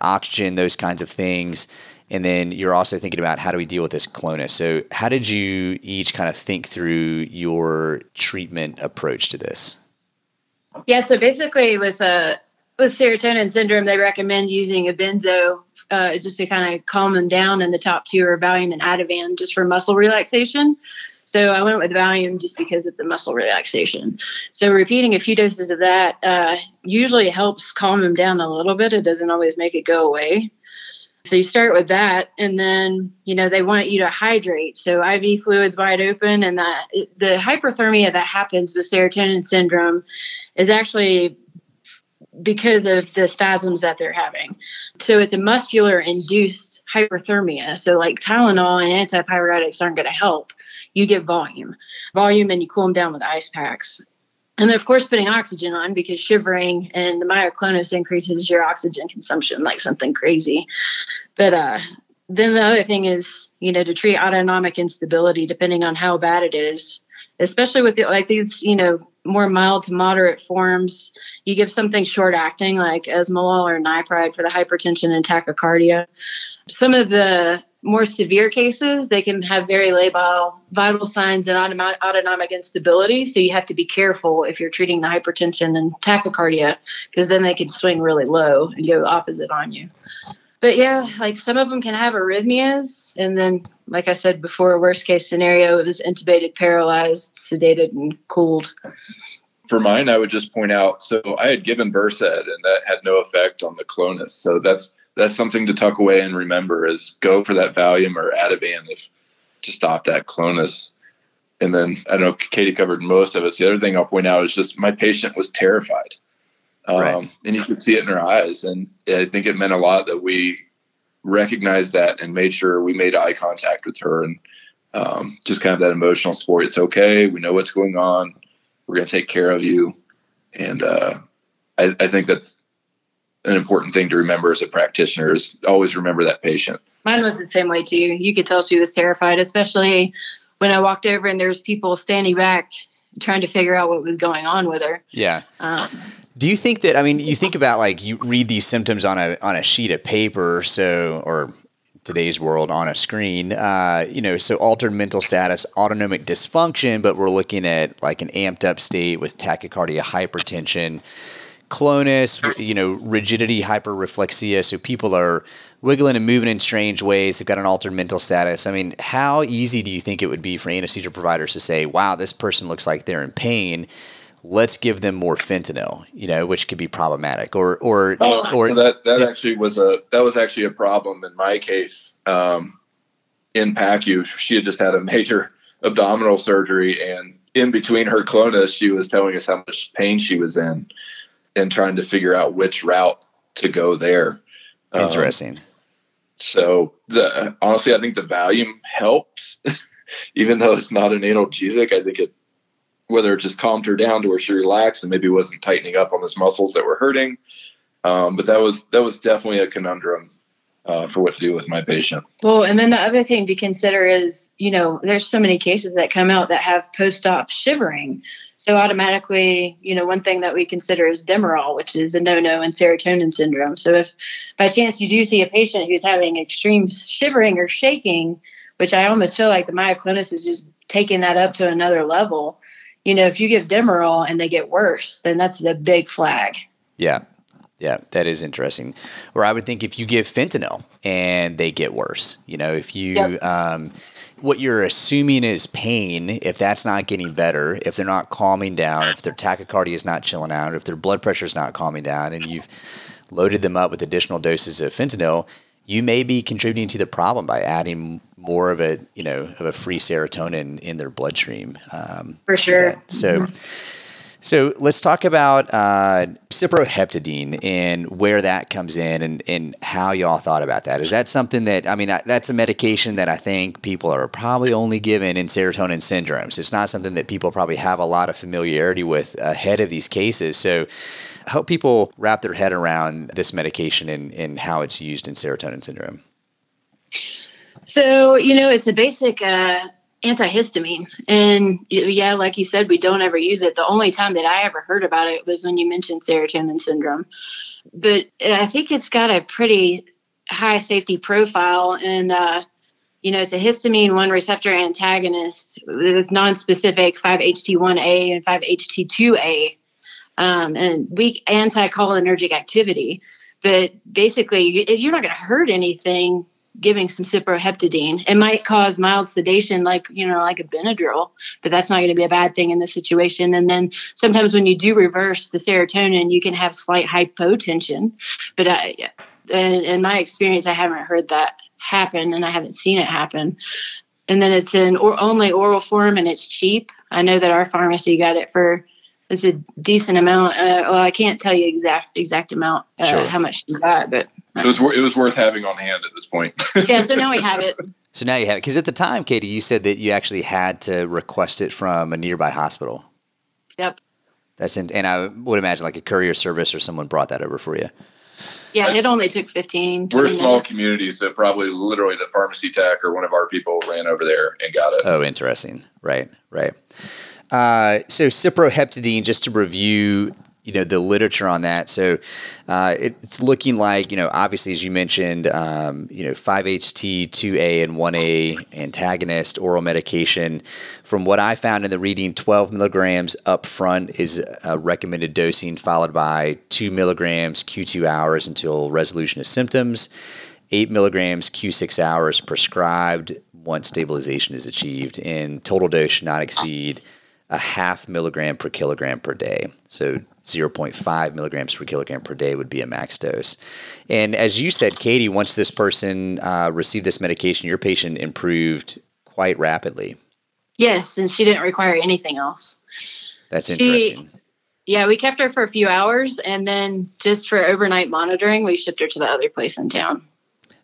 Speaker 1: oxygen, those kinds of things and then you're also thinking about how do we deal with this clonus. So, how did you each kind of think through your treatment approach to this?
Speaker 2: Yeah, so basically with uh, with serotonin syndrome, they recommend using a benzo uh, just to kind of calm them down, and the top two are Valium and Ativan just for muscle relaxation. So I went with Valium just because of the muscle relaxation. So repeating a few doses of that uh, usually helps calm them down a little bit. It doesn't always make it go away. So you start with that, and then you know they want you to hydrate. So IV fluids wide open, and that the hyperthermia that happens with serotonin syndrome is actually because of the spasms that they're having. So it's a muscular induced hyperthermia. So like Tylenol and antipyretics aren't going to help. You get volume, volume, and you cool them down with ice packs. And then, of course, putting oxygen on because shivering and the myoclonus increases your oxygen consumption like something crazy. But uh, then the other thing is, you know, to treat autonomic instability, depending on how bad it is, especially with the, like these, you know, more mild to moderate forms, you give something short acting like esmolol or nipride for the hypertension and tachycardia. Some of the more severe cases, they can have very labile vital signs and autonomic instability. So you have to be careful if you're treating the hypertension and tachycardia, because then they can swing really low and go opposite on you. But yeah, like some of them can have arrhythmias. And then, like I said before, worst case scenario is intubated, paralyzed, sedated, and cooled.
Speaker 3: For mine, I would just point out so I had given Versed, and that had no effect on the Clonus. So that's that's something to tuck away and remember is go for that Valium or Ativan if to stop that clonus. And then I don't know, Katie covered most of it. The other thing I'll point out is just my patient was terrified. Um, right. And you could see it in her eyes. And I think it meant a lot that we recognized that and made sure we made eye contact with her and um, just kind of that emotional support. It's okay. We know what's going on. We're going to take care of you. And uh, I, I think that's an important thing to remember as a practitioner is always remember that patient.
Speaker 2: Mine was the same way too. You could tell she was terrified, especially when I walked over and there's people standing back trying to figure out what was going on with her.
Speaker 1: Yeah. Um, do you think that I mean you think about like you read these symptoms on a on a sheet of paper so or today's world on a screen uh, you know so altered mental status autonomic dysfunction but we're looking at like an amped up state with tachycardia hypertension clonus, you know, rigidity, hyperreflexia. So people are wiggling and moving in strange ways. They've got an altered mental status. I mean, how easy do you think it would be for anesthesia providers to say, wow, this person looks like they're in pain? Let's give them more fentanyl, you know, which could be problematic. Or, or,
Speaker 3: oh,
Speaker 1: or
Speaker 3: so that that actually was a that was actually a problem in my case. Um, in PACU, she had just had a major abdominal surgery, and in between her clonus, she was telling us how much pain she was in and trying to figure out which route to go there.
Speaker 1: Um, Interesting. Um,
Speaker 3: so the honestly, I think the Valium helps, even though it's not an analgesic. I think it whether it just calmed her down to where she relaxed and maybe wasn't tightening up on those muscles that were hurting. Um, but that was that was definitely a conundrum uh, for what to do with my patient.
Speaker 2: Well, and then the other thing to consider is, you know, there's so many cases that come out that have post-op shivering. So automatically, you know, one thing that we consider is Demerol, which is a no-no in serotonin syndrome. So if by chance you do see a patient who's having extreme shivering or shaking, which I almost feel like the myoclonus is just taking that up to another level. You know, if you give Demerol and they get worse, then that's the big flag.
Speaker 1: Yeah, yeah, that is interesting. Or I would think if you give fentanyl and they get worse, you know, if you, yep. um, what you're assuming is pain, if that's not getting better, if they're not calming down, if their tachycardia is not chilling out, if their blood pressure is not calming down, and you've loaded them up with additional doses of fentanyl, you may be contributing to the problem by adding more of a, you know, of a free serotonin in their bloodstream.
Speaker 2: Um, For sure.
Speaker 1: So. Mm-hmm so let's talk about uh, cyproheptadine and where that comes in and, and how y'all thought about that. Is that something that, I mean, that's a medication that I think people are probably only given in serotonin syndromes. It's not something that people probably have a lot of familiarity with ahead of these cases. So help people wrap their head around this medication and, and how it's used in serotonin syndrome.
Speaker 2: So, you know, it's a basic uh, antihistamine. And yeah, like you said, we don't ever use it. The only time that I ever heard about it was when you mentioned serotonin syndrome. But I think it's got a pretty high safety profile. And, uh, you know, it's a histamine 1 receptor antagonist. It's non-specific 5-HT1A and 5-HT2A, um, and weak anticholinergic activity. But basically, you're not going to hurt anything giving some cyproheptadine. It might cause mild sedation, like you know, like a Benadryl, but that's not going to be a bad thing in this situation. And then sometimes when you do reverse the serotonin, you can have slight hypotension. But I, and in my experience, I haven't heard that happen, and I haven't seen it happen. And then it's in or only oral form, and it's cheap. I know that our pharmacy got it for it's a decent amount. Uh, well, I can't tell you exact exact amount uh,
Speaker 1: Sure.
Speaker 2: how much she got, but
Speaker 3: It was it was worth having on hand at this point.
Speaker 2: yeah. So now we have it.
Speaker 1: So now you have it. Because at the time, Katie, you said that you actually had to request it from a nearby hospital.
Speaker 2: Yep.
Speaker 1: That's in, and I would imagine like a courier service or someone brought that over for you.
Speaker 2: Yeah, it only took 15.
Speaker 3: We're a small
Speaker 2: minutes.
Speaker 3: community, so probably literally the pharmacy tech or one of our people ran over there and got it.
Speaker 1: Oh, interesting. Right, right. Uh, so cyproheptadine, just to review, you know, the literature on that. So uh, it, it's looking like, you know, obviously as you mentioned, um, you know, 5-HT2A and 1A antagonist oral medication. From what I found in the reading, 12 milligrams up front is a recommended dosing, followed by 2 milligrams Q2 hours until resolution of symptoms. 8 milligrams Q6 hours prescribed once stabilization is achieved, and total dose should not exceed a half milligram per kilogram per day. So 0.5 milligrams per kilogram per day would be a max dose. And as you said, Katie, once this person uh, received this medication, your patient improved quite rapidly.
Speaker 2: Yes, and she didn't require anything else.
Speaker 1: That's
Speaker 2: She-
Speaker 1: interesting.
Speaker 2: Yeah, we kept her for a few hours, and then just for overnight monitoring, we shipped her to the other place in town.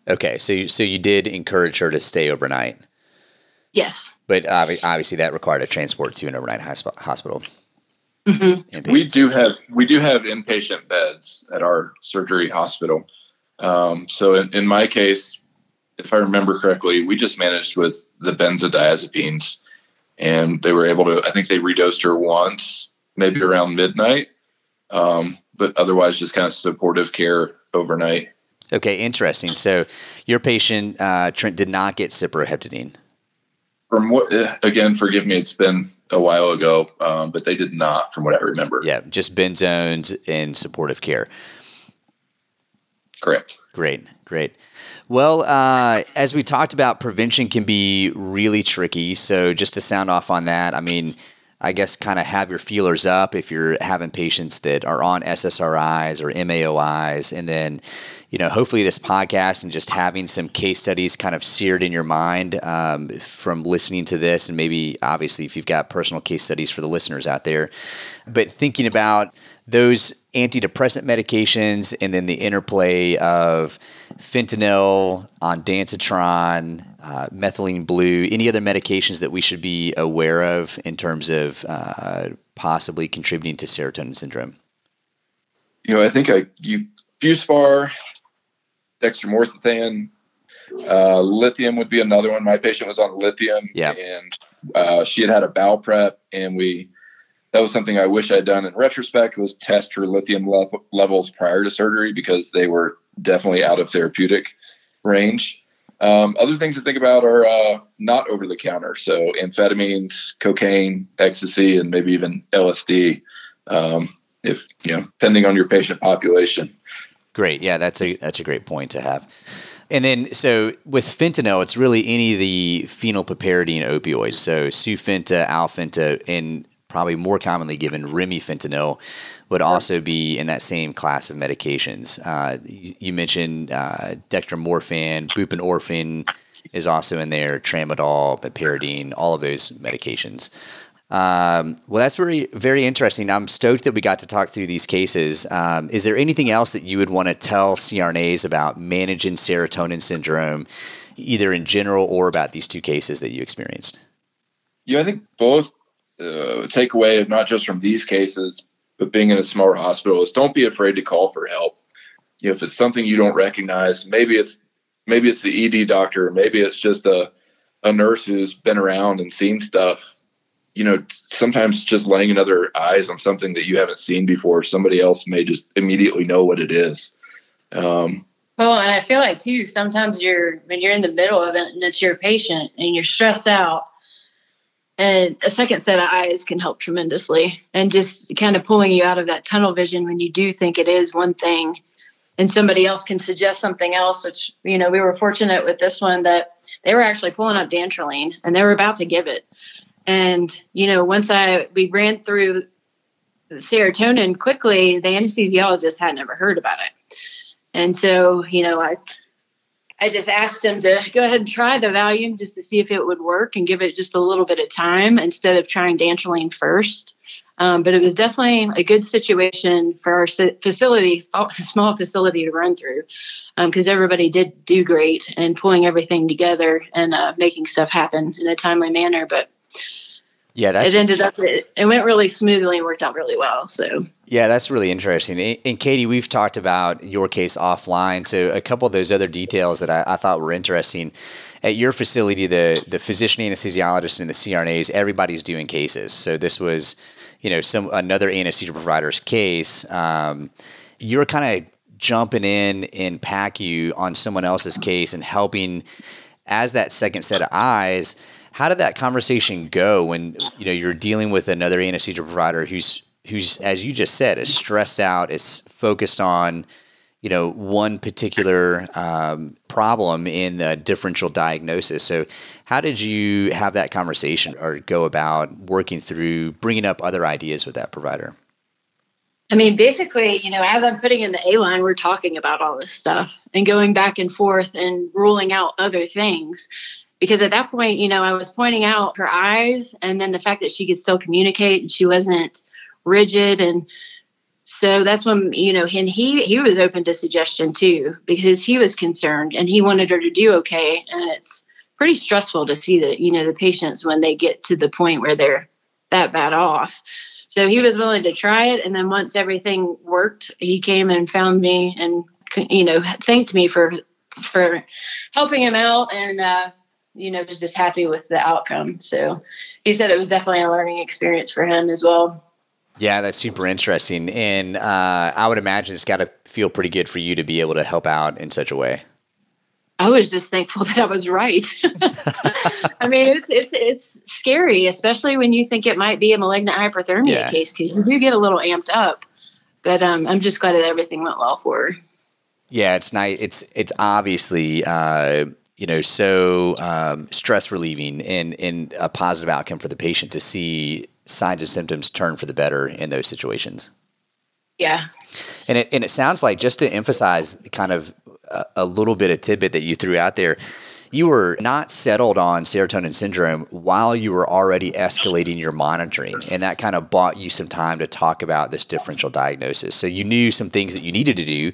Speaker 1: Okay, so you, so you did encourage her to stay overnight,
Speaker 2: Yes.
Speaker 1: but obvi- obviously that required a transport to an overnight hosp- hospital.
Speaker 2: hmm
Speaker 3: We do have we do have inpatient beds at our surgery hospital. Um, so in, in my case, if I remember correctly, we just managed with the benzodiazepines, and they were able to. I think they redosed her once, maybe around midnight, um, but otherwise just kind of supportive care overnight.
Speaker 1: Okay, interesting. So your patient uh, Trent did not get cyproheptadine.
Speaker 3: From what eh, again, forgive me, it's been a while ago, um, but they did not, from what I remember.
Speaker 1: Yeah, just benzones and supportive care.
Speaker 3: Correct.
Speaker 1: Great, great. Well, uh, as we talked about, prevention can be really tricky. So, just to sound off on that, I mean, I guess kind of have your feelers up if you're having patients that are on SSRIs or MAOIs. And then, you know, hopefully this podcast and just having some case studies kind of seared in your mind um, from listening to this. And maybe, obviously, if you've got personal case studies for the listeners out there, but thinking about those antidepressant medications and then the interplay of fentanyl, ondansetron, uh, methylene blue, any other medications that we should be aware of in terms of uh, possibly contributing to serotonin syndrome?
Speaker 3: you know, I think I you Buspar, dextromorphan, uh, lithium would be another one. My patient was on lithium,
Speaker 1: Yeah.
Speaker 3: and uh, she had had a bowel prep, and we that was something I wish I'd done in retrospect was test her lithium lev- levels prior to surgery because they were definitely out of therapeutic range. Um, other things to think about are uh, not over the counter, so amphetamines, cocaine, ecstasy, and maybe even LSD. Um, if you know, depending on your patient population.
Speaker 1: Great. Yeah, that's a that's a great point to have. And then, so with fentanyl, it's really any of the phenylpiperidine opioids. So Sufenta, Alfenta, and probably more commonly given remifentanil would also be in that same class of medications. Uh, you, you mentioned uh, dextromorphan, buprenorphine is also in there, tramadol, meperidine, all of those medications. Um, well, that's very, very interesting. I'm stoked that we got to talk through these cases. Um, is there anything else that you would want to tell CRNAs about managing serotonin syndrome, either in general or about these two cases that you experienced?
Speaker 3: Yeah, I think both uh, takeaway not just from these cases, but being in a smaller hospital is don't be afraid to call for help. You know, if it's something you don't recognize, maybe it's maybe it's the ED doctor, maybe it's just a a nurse who's been around and seen stuff. You know, sometimes just laying another eyes on something that you haven't seen before, somebody else may just immediately know what it is. Um,
Speaker 2: Well, and I feel like too, sometimes you're when you're in the middle of it and it's your patient and you're stressed out. And a second set of eyes can help tremendously and just kind of pulling you out of that tunnel vision when you do think it is one thing and somebody else can suggest something else, which, you know, we were fortunate with this one that they were actually pulling up dantrolene and they were about to give it. And, you know, once I, we ran through the serotonin quickly, the anesthesiologist had never heard about it. And so, you know, I I just asked him to go ahead and try the Valium just to see if it would work and give it just a little bit of time instead of trying dantrolene first. Um, but it was definitely a good situation for our facility, small facility to run through, because um, everybody did do great and pulling everything together and uh, making stuff happen in a timely manner. But
Speaker 1: yeah, that's,
Speaker 2: it ended up it, it, went really smoothly and worked out really well. So
Speaker 1: yeah, that's really interesting. And Katie, we've talked about your case offline. So a couple of those other details that I, I thought were interesting at your facility, the the physician anesthesiologist and the CRNAs, everybody's doing cases. So this was, you know, some another anesthesia provider's case. Um, you're kind of jumping in in PACU on someone else's case and helping as that second set of eyes how did that conversation go when you know you're dealing with another anesthesia provider who's who's as you just said is stressed out, is focused on you know one particular um, problem in the differential diagnosis. So, how did you have that conversation or go about working through bringing up other ideas with that provider?
Speaker 2: I mean, basically, you know, as I'm putting in the A line, we're talking about all this stuff and going back and forth and ruling out other things because at that point, you know, I was pointing out her eyes and then the fact that she could still communicate and she wasn't rigid. And so that's when you know and he he was open to suggestion too because he was concerned and he wanted her to do okay. And it's pretty stressful to see that you know the patients when they get to the point where they're that bad off. So he was willing to try it. And then once everything worked he came and found me and you know thanked me for for helping him out. And uh you know, was just happy with the outcome. So he said it was definitely a learning experience for him as well.
Speaker 1: Yeah, that's super interesting. And uh, I would imagine it's got to feel pretty good for you to be able to help out in such a way.
Speaker 2: I was just thankful that I was right. I mean, it's it's it's scary, especially when you think it might be a malignant hyperthermia yeah. case because you do get a little amped up. But um, I'm just glad that everything went well for her.
Speaker 1: Yeah, it's nice. It's it's obviously uh, you know, so um, stress relieving and, and a positive outcome for the patient to see signs and symptoms turn for the better in those situations.
Speaker 2: Yeah.
Speaker 1: And it, and it sounds like just to emphasize kind of a, a little bit of tidbit that you threw out there, you were not settled on serotonin syndrome while you were already escalating your monitoring. And that kind of bought you some time to talk about this differential diagnosis. So you knew some things that you needed to do.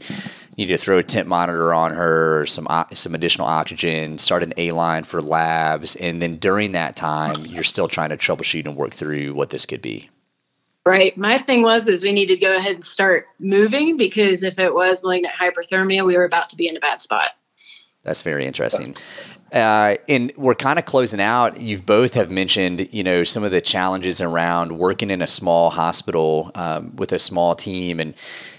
Speaker 1: You needed to throw a temp monitor on her, some some additional oxygen, start an A line for labs, and then during that time, you're still trying to troubleshoot and work through what this could be.
Speaker 2: Right. My thing was is we needed to go ahead and start moving because if it was malignant hyperthermia, we were about to be in a bad spot.
Speaker 1: That's very interesting. Uh, and we're kind of closing out. You've both have mentioned, you know, some of the challenges around working in a small hospital um, with a small team, and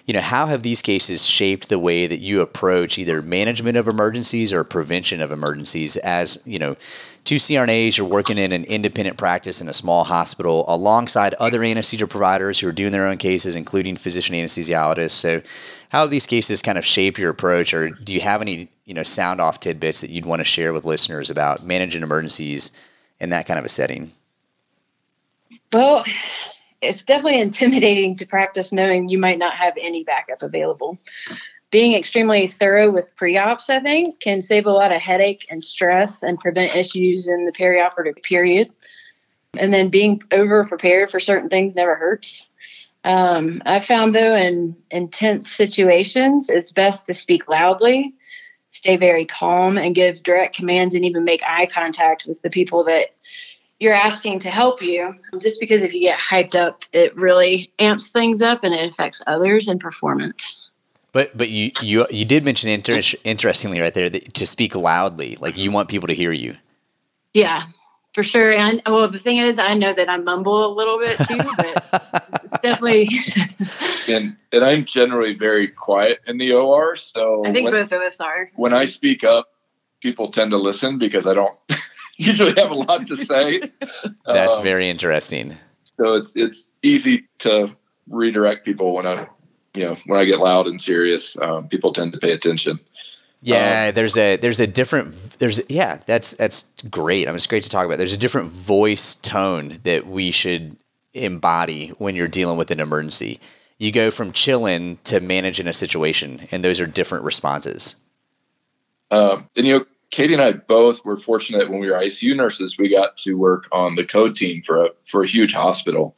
Speaker 1: you know, how have these cases shaped the way that you approach either management of emergencies or prevention of emergencies? As you know, two CRNAs, you're working in an independent practice in a small hospital alongside other anesthesia providers who are doing their own cases, including physician anesthesiologists. So, how have these cases kind of shape your approach, or do you have any you know sound off tidbits that you'd want to share with listeners about managing emergencies in that kind of a setting?
Speaker 2: Well, it's definitely intimidating to practice knowing you might not have any backup available. Being extremely thorough with pre-ops, I think, can save a lot of headache and stress and prevent issues in the perioperative period. And then being over prepared for certain things never hurts. Um, I found though in intense situations, it's best to speak loudly, stay very calm, and give direct commands, and even make eye contact with the people that you're asking to help you. Just because if you get hyped up, it really amps things up and it affects others and performance.
Speaker 1: But but you you you did mention inter- interestingly right there that to speak loudly, like you want people to hear you.
Speaker 2: Yeah, for sure. And well, the thing is, I know that I mumble a little bit too, but it's definitely.
Speaker 3: and and I'm generally very quiet in the OR, so
Speaker 2: I think when, both of us are.
Speaker 3: When I speak up, people tend to listen because I don't usually have a lot to say.
Speaker 1: That's um, very interesting.
Speaker 3: So it's it's easy to redirect people when I, you know, when I get loud and serious. Um, people tend to pay attention.
Speaker 1: Yeah, um, there's a there's a different there's yeah that's that's great. I mean, it's great to talk about. There's a different voice tone that we should embody when you're dealing with an emergency. you go from chilling to managing a situation, and those are different responses.
Speaker 3: Um, and you know, Katie and I both were fortunate when we were ICU nurses. We got to work on the code team for a for a huge hospital,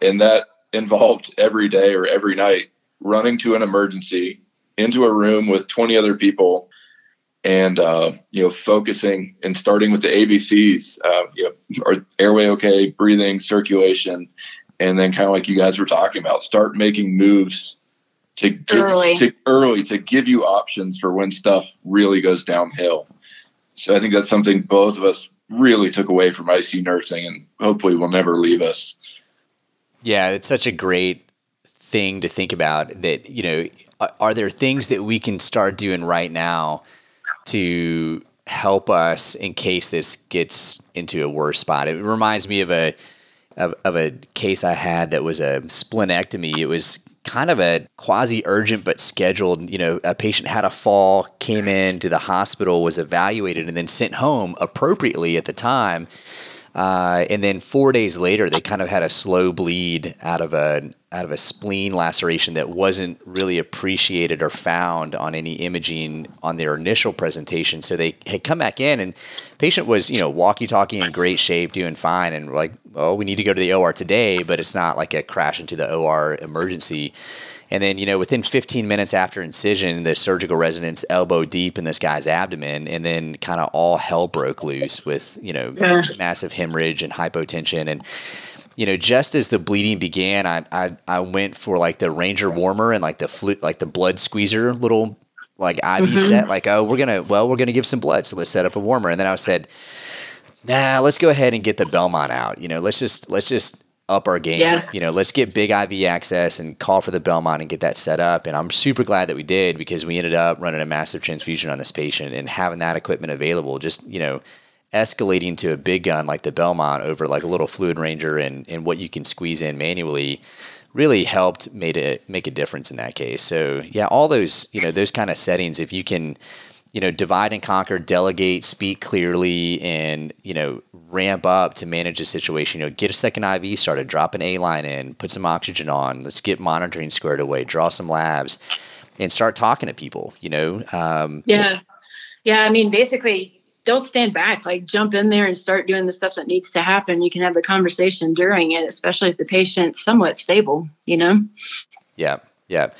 Speaker 3: and that involved every day or every night running to an emergency into a room with 20 other people and uh, you know focusing and starting with the ABCs, uh, you know, airway okay, breathing, circulation, and then kind of like you guys were talking about, start making moves to give, early. to early to give you options for when stuff really goes downhill. So I think that's something both of us really took away from ICU nursing, and hopefully will never leave us.
Speaker 1: Yeah, it's such a great thing to think about. That you know, are there things that we can start doing right now? to help us in case this gets into a worse spot. It reminds me of a of, of a case I had that was a splenectomy. It was kind of a quasi urgent but scheduled. You know, a patient had a fall, came in to the hospital, was evaluated, and then sent home appropriately at the time. Uh, and then four days later, they kind of had a slow bleed out of a out of a spleen laceration that wasn't really appreciated or found on any imaging on their initial presentation. So they had come back in, and patient was you know walkie-talkie in great shape, doing fine, and like, well, we need to go to the OR today, but it's not like a crash into the OR emergency. And then, you know, within 15 minutes after incision, the surgical resident's elbow deep in this guy's abdomen, and then kind of all hell broke loose with, you know, yeah. massive hemorrhage and hypotension. And, you know, just as the bleeding began, I, I, I went for like the Ranger warmer and like the flu, like the blood squeezer little like IV mm-hmm. set, like, oh, we're gonna, well, we're gonna give some blood, so let's set up a warmer. And then I said, nah, let's go ahead and get the Belmont out. You know, let's just, let's just up our game. Yeah. You know, let's get big IV access and call for the Belmont and get that set up. And I'm super glad that we did because we ended up running a massive transfusion on this patient and having that equipment available. Just you know, escalating to a big gun like the Belmont over like a little fluid ranger and and what you can squeeze in manually really helped made it make a difference in that case. So yeah, all those you know those kind of settings if you can you know, divide and conquer, delegate, speak clearly, and you know, ramp up to manage the situation. You know, get a second IV started, drop an A line in, put some oxygen on. Let's get monitoring squared away, draw some labs, and start talking to people. You know.
Speaker 2: Um, yeah, yeah. I mean, basically, don't stand back. Like, jump in there and start doing the stuff that needs to happen. You can have the conversation during it, especially if the patient's somewhat stable. You know.
Speaker 1: Yeah. Yeah.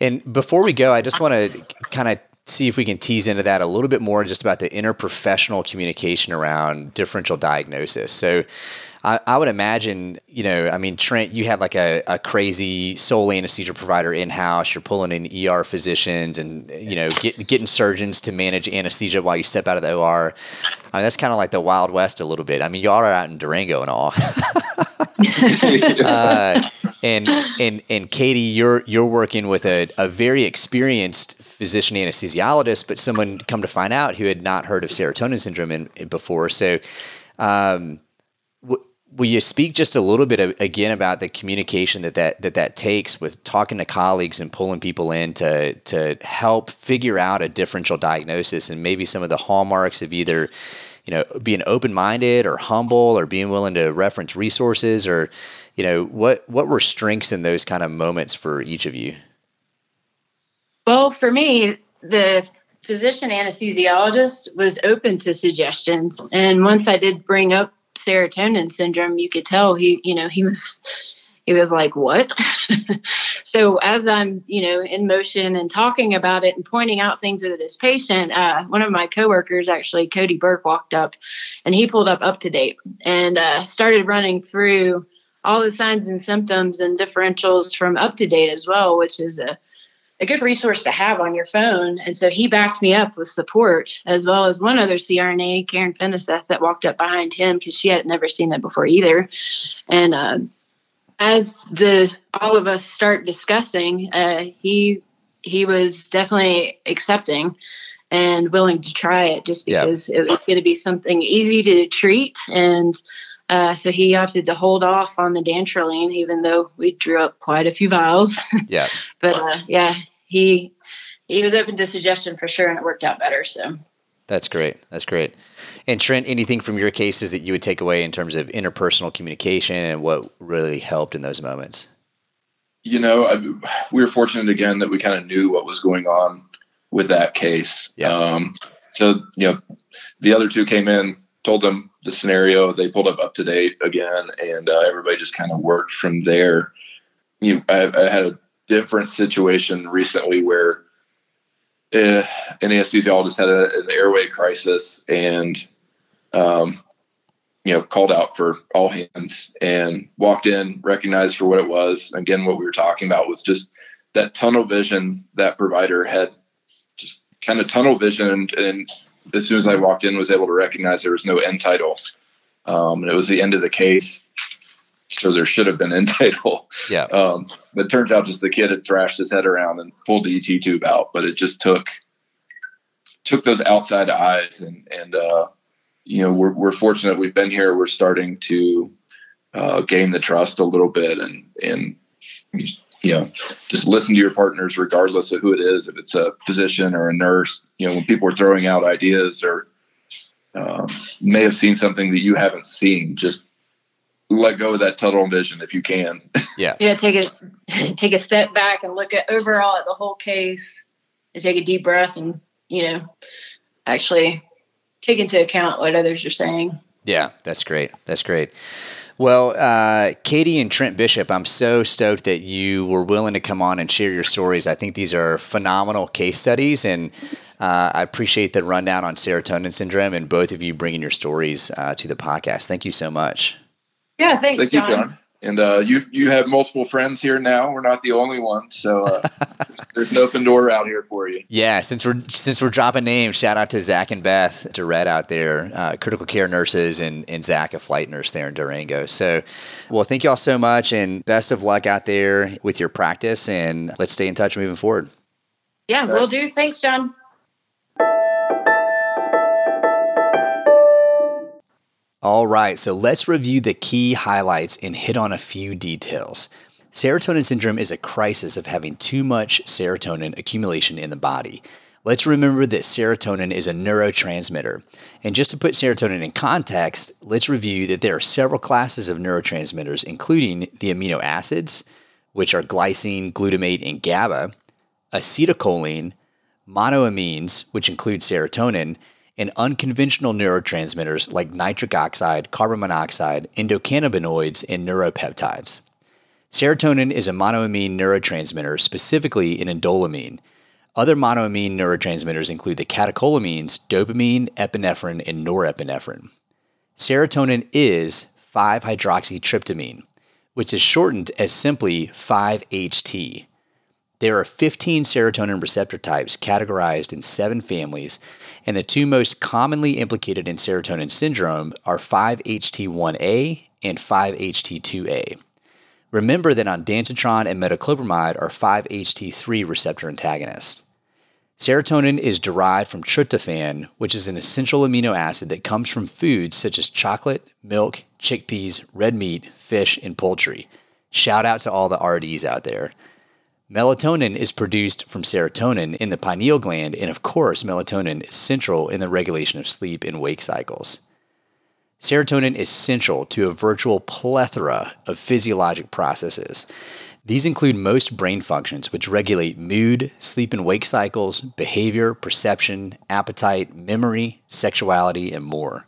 Speaker 1: And before we go, I just want to kind of see if we can tease into that a little bit more just about the interprofessional communication around differential diagnosis. So I, I, would imagine, you know, I mean, Trent, you had like a, a crazy sole anesthesia provider in house. You're pulling in ER physicians and, you know, get, getting surgeons to manage anesthesia while you step out of the OR. I mean, that's kind of like the Wild West a little bit. I mean, y'all are out in Durango and all. uh, and and and Katie, you're you're working with a, a very experienced physician anesthesiologist, but someone come to find out who had not heard of serotonin syndrome in, before. So, um, w- will you speak just a little bit of, again about the communication that that, that that takes with talking to colleagues and pulling people in to to help figure out a differential diagnosis and maybe some of the hallmarks of either you know being open minded or humble or being willing to reference resources or you know what what were strengths in those kind of moments for each of you
Speaker 2: well, for me, the physician anesthesiologist was open to suggestions. And once I did bring up serotonin syndrome, you could tell he, you know, he was he was like, "What?" so as I'm, you know, in motion and talking about it and pointing out things with this patient, uh, one of my coworkers, actually Cody Burke, walked up, and he pulled up UpToDate and uh, started running through all the signs and symptoms and differentials from UpToDate as well, which is a a good resource to have on your phone. And so he backed me up with support, as well as one other CRNA, Karen Finiseth, that walked up behind him because she had never seen it before either. And uh, as the all of us start discussing, uh, he he was definitely accepting and willing to try it just because it was going to be something easy to treat and uh, so he opted to hold off on the dantrolene, even though we drew up quite a few vials.
Speaker 1: Yeah.
Speaker 2: but uh, yeah, he he was open to suggestion for sure, and it worked out better. So
Speaker 1: that's great. That's great. And Trent, anything from your cases that you would take away in terms of interpersonal communication and what really helped in those moments?
Speaker 3: you know, I, we were fortunate again that we kind of knew what was going on with that case.
Speaker 1: Yeah.
Speaker 3: Um, so, you know, the other two came in, told them the scenario. They pulled up UpToDate again, and uh, everybody just kind of worked from there. You, I, I, had a different situation recently where uh, an anesthesiologist had a, an airway crisis, and um, you know, called out for all hands and walked in, recognized for what it was. Again, what we were talking about was just that tunnel vision that provider had just kind of tunnel vision. And, and as soon as I walked in, was able to recognize there was no end tidal. Um, and it was the end of the case. So there should have been end tidal.
Speaker 1: Yeah.
Speaker 3: Um, but it turns out just the kid had thrashed his head around and pulled the ET tube out, but it just took, took those outside eyes and, and, uh, you know, we're, we're fortunate we've been here. We're starting to uh, gain the trust a little bit and, and, you know, just listen to your partners regardless of who it is, if it's a physician or a nurse, you know, when people are throwing out ideas or um, may have seen something that you haven't seen, just let go of that tunnel vision if you can.
Speaker 1: Yeah.
Speaker 2: Yeah. Take a, take a step back and look at overall at the whole case and take a deep breath and, you know, actually take into account what others are saying.
Speaker 1: Yeah, that's great. That's great. Well, uh, Katie and Trent Bishop, I'm so stoked that you were willing to come on and share your stories. I think these are phenomenal case studies, and uh, I appreciate the rundown on serotonin syndrome and both of you bringing your stories uh, to the podcast. Thank you so much.
Speaker 2: Yeah, thanks,
Speaker 3: Thank
Speaker 2: John.
Speaker 3: you, John. And uh, you you have multiple friends here now. We're not the only ones, so uh, there's an open door out here for you.
Speaker 1: Yeah, since we're since we're dropping names, shout out to Zach and Beth to Red out there, uh, critical care nurses, and and Zach, a flight nurse there in Durango. So, well, thank you all so much, and best of luck out there with your practice, and let's stay in touch moving forward.
Speaker 2: Yeah, we'll do. Thanks, John.
Speaker 1: All right, so let's review the key highlights and hit on a few details. Serotonin syndrome is a crisis of having too much serotonin accumulation in the body. Let's remember that serotonin is a neurotransmitter. And just to put serotonin in context, let's review that there are several classes of neurotransmitters, including the amino acids, which are glycine, glutamate, and GABA, acetylcholine, monoamines, which include serotonin, and unconventional neurotransmitters like nitric oxide, carbon monoxide, endocannabinoids, and neuropeptides. Serotonin is a monoamine neurotransmitter, specifically an indoleamine. Other monoamine neurotransmitters include the catecholamines, dopamine, epinephrine, and norepinephrine. Serotonin is 5 hydroxytryptamine, which is shortened as simply 5-HT. There are 15 serotonin receptor types categorized in seven families, and the two most commonly implicated in serotonin syndrome are 5-HT1A and 5-HT2A. Remember that ondansetron and metoclopramide are 5-HT3 receptor antagonists. Serotonin is derived from tryptophan, which is an essential amino acid that comes from foods such as chocolate, milk, chickpeas, red meat, fish, and poultry. Shout out to all the RDs out there. Melatonin is produced from serotonin in the pineal gland, and of course, melatonin is central in the regulation of sleep and wake cycles. Serotonin is central to a virtual plethora of physiologic processes. These include most brain functions, which regulate mood, sleep and wake cycles, behavior, perception, appetite, memory, sexuality, and more.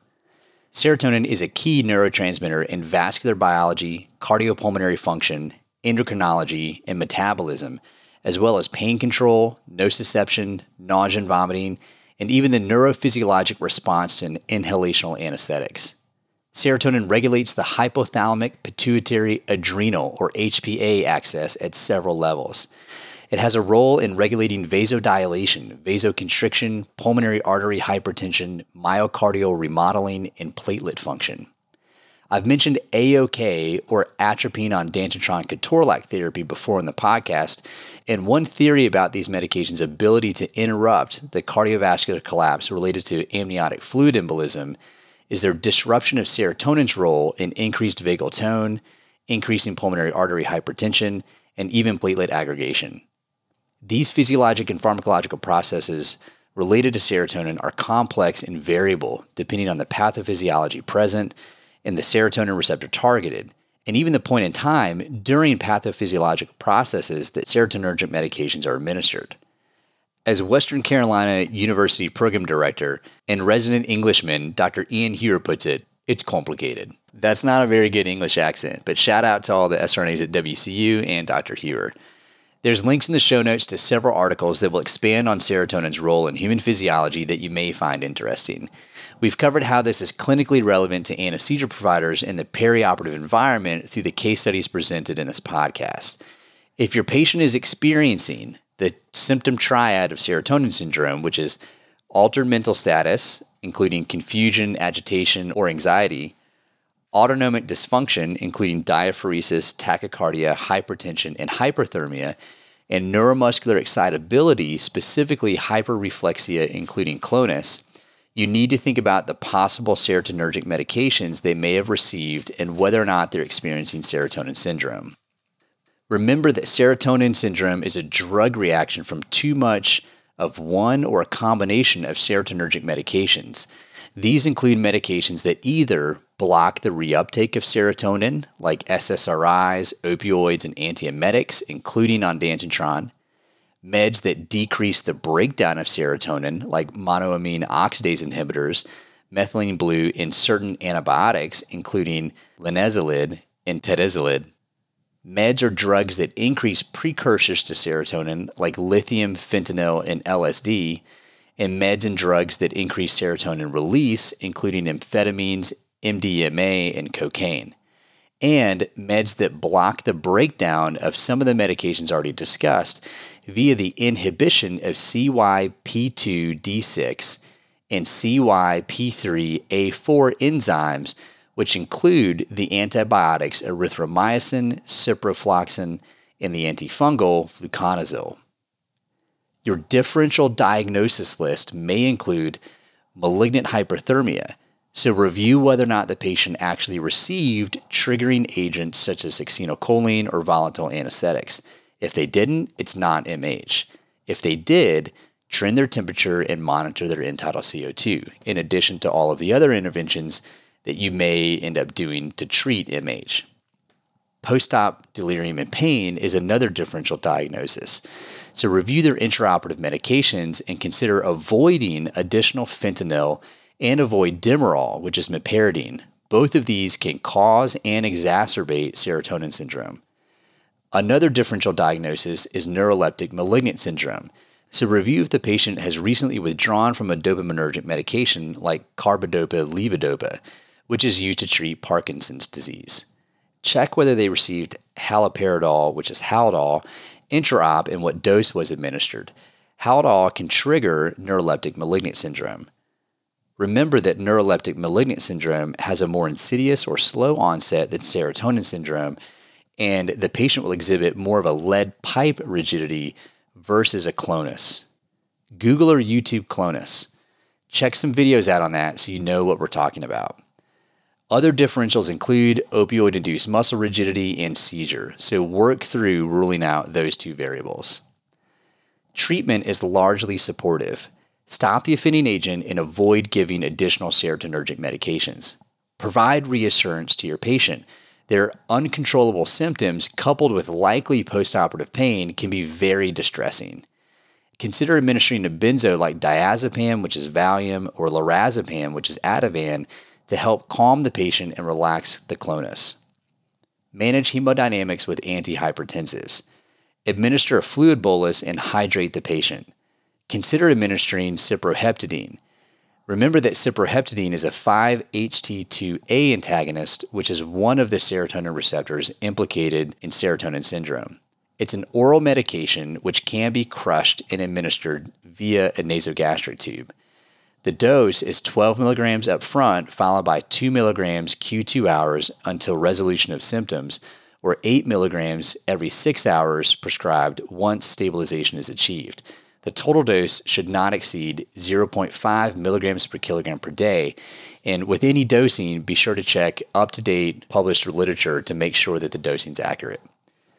Speaker 1: Serotonin is a key neurotransmitter in vascular biology, cardiopulmonary function, endocrinology, and metabolism, as well as pain control, nociception, nausea and vomiting, and even the neurophysiologic response to inhalational anesthetics. Serotonin regulates the hypothalamic pituitary adrenal or HPA axis at several levels. It has a role in regulating vasodilation, vasoconstriction, pulmonary artery hypertension, myocardial remodeling, and platelet function. I've mentioned AOK or atropine on ondansetron ketorolac therapy before in the podcast, and one theory about these medications' ability to interrupt the cardiovascular collapse related to amniotic fluid embolism is their disruption of serotonin's role in increased vagal tone, increasing pulmonary artery hypertension, and even platelet aggregation. These physiologic and pharmacological processes related to serotonin are complex and variable depending on the pathophysiology present and the serotonin receptor targeted, and even the point in time during pathophysiological processes that serotonergic medications are administered. As Western Carolina University Program Director and resident Englishman Dr. Ian Hewer puts it, it's complicated. That's not a very good English accent, but shout out to all the SRNAs at WCU and Dr. Hewer. There's links in the show notes to several articles that will expand on serotonin's role in human physiology that you may find interesting. We've covered how this is clinically relevant to anesthesia providers in the perioperative environment through the case studies presented in this podcast. If your patient is experiencing the symptom triad of serotonin syndrome, which is altered mental status, including confusion, agitation, or anxiety, autonomic dysfunction, including diaphoresis, tachycardia, hypertension, and hyperthermia, and neuromuscular excitability, specifically hyperreflexia, including clonus, you need to think about the possible serotonergic medications they may have received and whether or not they're experiencing serotonin syndrome. Remember that serotonin syndrome is a drug reaction from too much of one or a combination of serotonergic medications. These include medications that either block the reuptake of serotonin, like SSRIs, opioids, and antiemetics, including ondansetron, meds that decrease the breakdown of serotonin, like monoamine oxidase inhibitors, methylene blue, and certain antibiotics, including linezolid and tedizolid, Meds are drugs that increase precursors to serotonin, like lithium, fentanyl, and LSD, and meds and drugs that increase serotonin release, including amphetamines, MDMA, and cocaine. And meds that block the breakdown of some of the medications already discussed via the inhibition of CYP2D6 and CYP3A4 enzymes which include the antibiotics erythromycin, ciprofloxacin, and the antifungal fluconazole. Your differential diagnosis list may include malignant hyperthermia, so review whether or not the patient actually received triggering agents such as succinylcholine or volatile anesthetics. If they didn't, it's not MH. If they did, trend their temperature and monitor their end CO2, in addition to all of the other interventions that you may end up doing to treat MH. Post op delirium and pain is another differential diagnosis. So, review their intraoperative medications and consider avoiding additional fentanyl and avoid Demerol, which is meperidine. Both of these can cause and exacerbate serotonin syndrome. Another differential diagnosis is neuroleptic malignant syndrome. So, review if the patient has recently withdrawn from a dopaminergic medication like carbidopa levodopa, which is used to treat Parkinson's disease. Check whether they received haloperidol, which is Haldol, intraop, and what dose was administered. Haldol can trigger neuroleptic malignant syndrome. Remember that neuroleptic malignant syndrome has a more insidious or slow onset than serotonin syndrome, and the patient will exhibit more of a lead pipe rigidity versus a clonus. Google or YouTube clonus. Check some videos out on that so you know what we're talking about. Other differentials include opioid induced muscle rigidity and seizure, so work through ruling out those two variables. Treatment is largely supportive. Stop the offending agent and avoid giving additional serotonergic medications. Provide reassurance to your patient. Their uncontrollable symptoms, coupled with likely postoperative pain, can be very distressing. Consider administering a benzo like diazepam, which is Valium, or lorazepam, which is Ativan, to help calm the patient and relax the clonus. Manage hemodynamics with antihypertensives. Administer a fluid bolus and hydrate the patient. Consider administering cyproheptadine. Remember that cyproheptadine is a 5-HT2A antagonist, which is one of the serotonin receptors implicated in serotonin syndrome. It's an oral medication which can be crushed and administered via a nasogastric tube. The dose is 12 milligrams up front, followed by 2 milligrams Q2 hours until resolution of symptoms, or 8 milligrams every 6 hours prescribed once stabilization is achieved. The total dose should not exceed 0.5 milligrams per kilogram per day. And with any dosing, be sure to check up to date published literature to make sure that the dosing is accurate.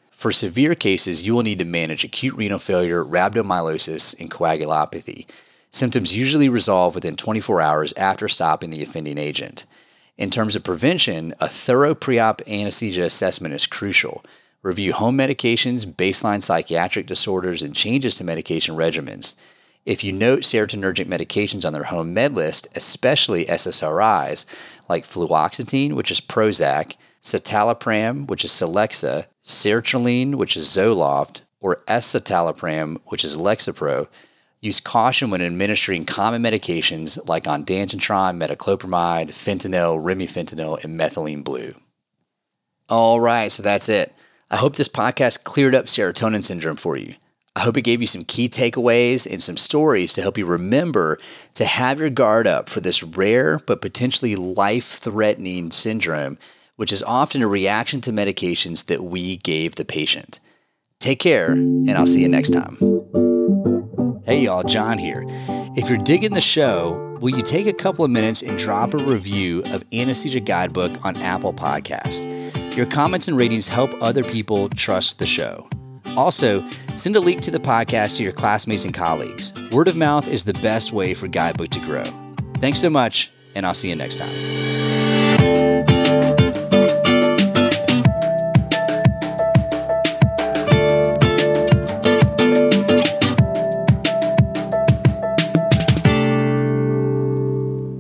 Speaker 1: For severe cases, you will need to manage acute renal failure, rhabdomyolysis, and coagulopathy. Symptoms usually resolve within 24 hours after stopping the offending agent. In terms of prevention, a thorough pre op anesthesia assessment is crucial. Review home medications, baseline psychiatric disorders, and changes to medication regimens. If you note serotonergic medications on their home med list, especially SSRIs, like fluoxetine, which is Prozac, citalopram, which is Celexa, sertraline, which is Zoloft, or escitalopram, which is Lexapro, use caution when administering common medications like ondansetron, metoclopramide, fentanyl, remifentanil, and methylene blue. All right, so that's it. I hope this podcast cleared up serotonin syndrome for you. I hope it gave you some key takeaways and some stories to help you remember to have your guard up for this rare but potentially life threatening syndrome, which is often a reaction to medications that we gave the patient. Take care, and I'll see you next time. Hey, y'all, John here. If you're digging the show, will you take a couple of minutes and drop a review of Anesthesia Guidebook on Apple Podcast? Your comments and ratings help other people trust the show. Also, send a link to the podcast to your classmates and colleagues. Word of mouth is the best way for Guidebook to grow. Thanks so much, and I'll see you next time.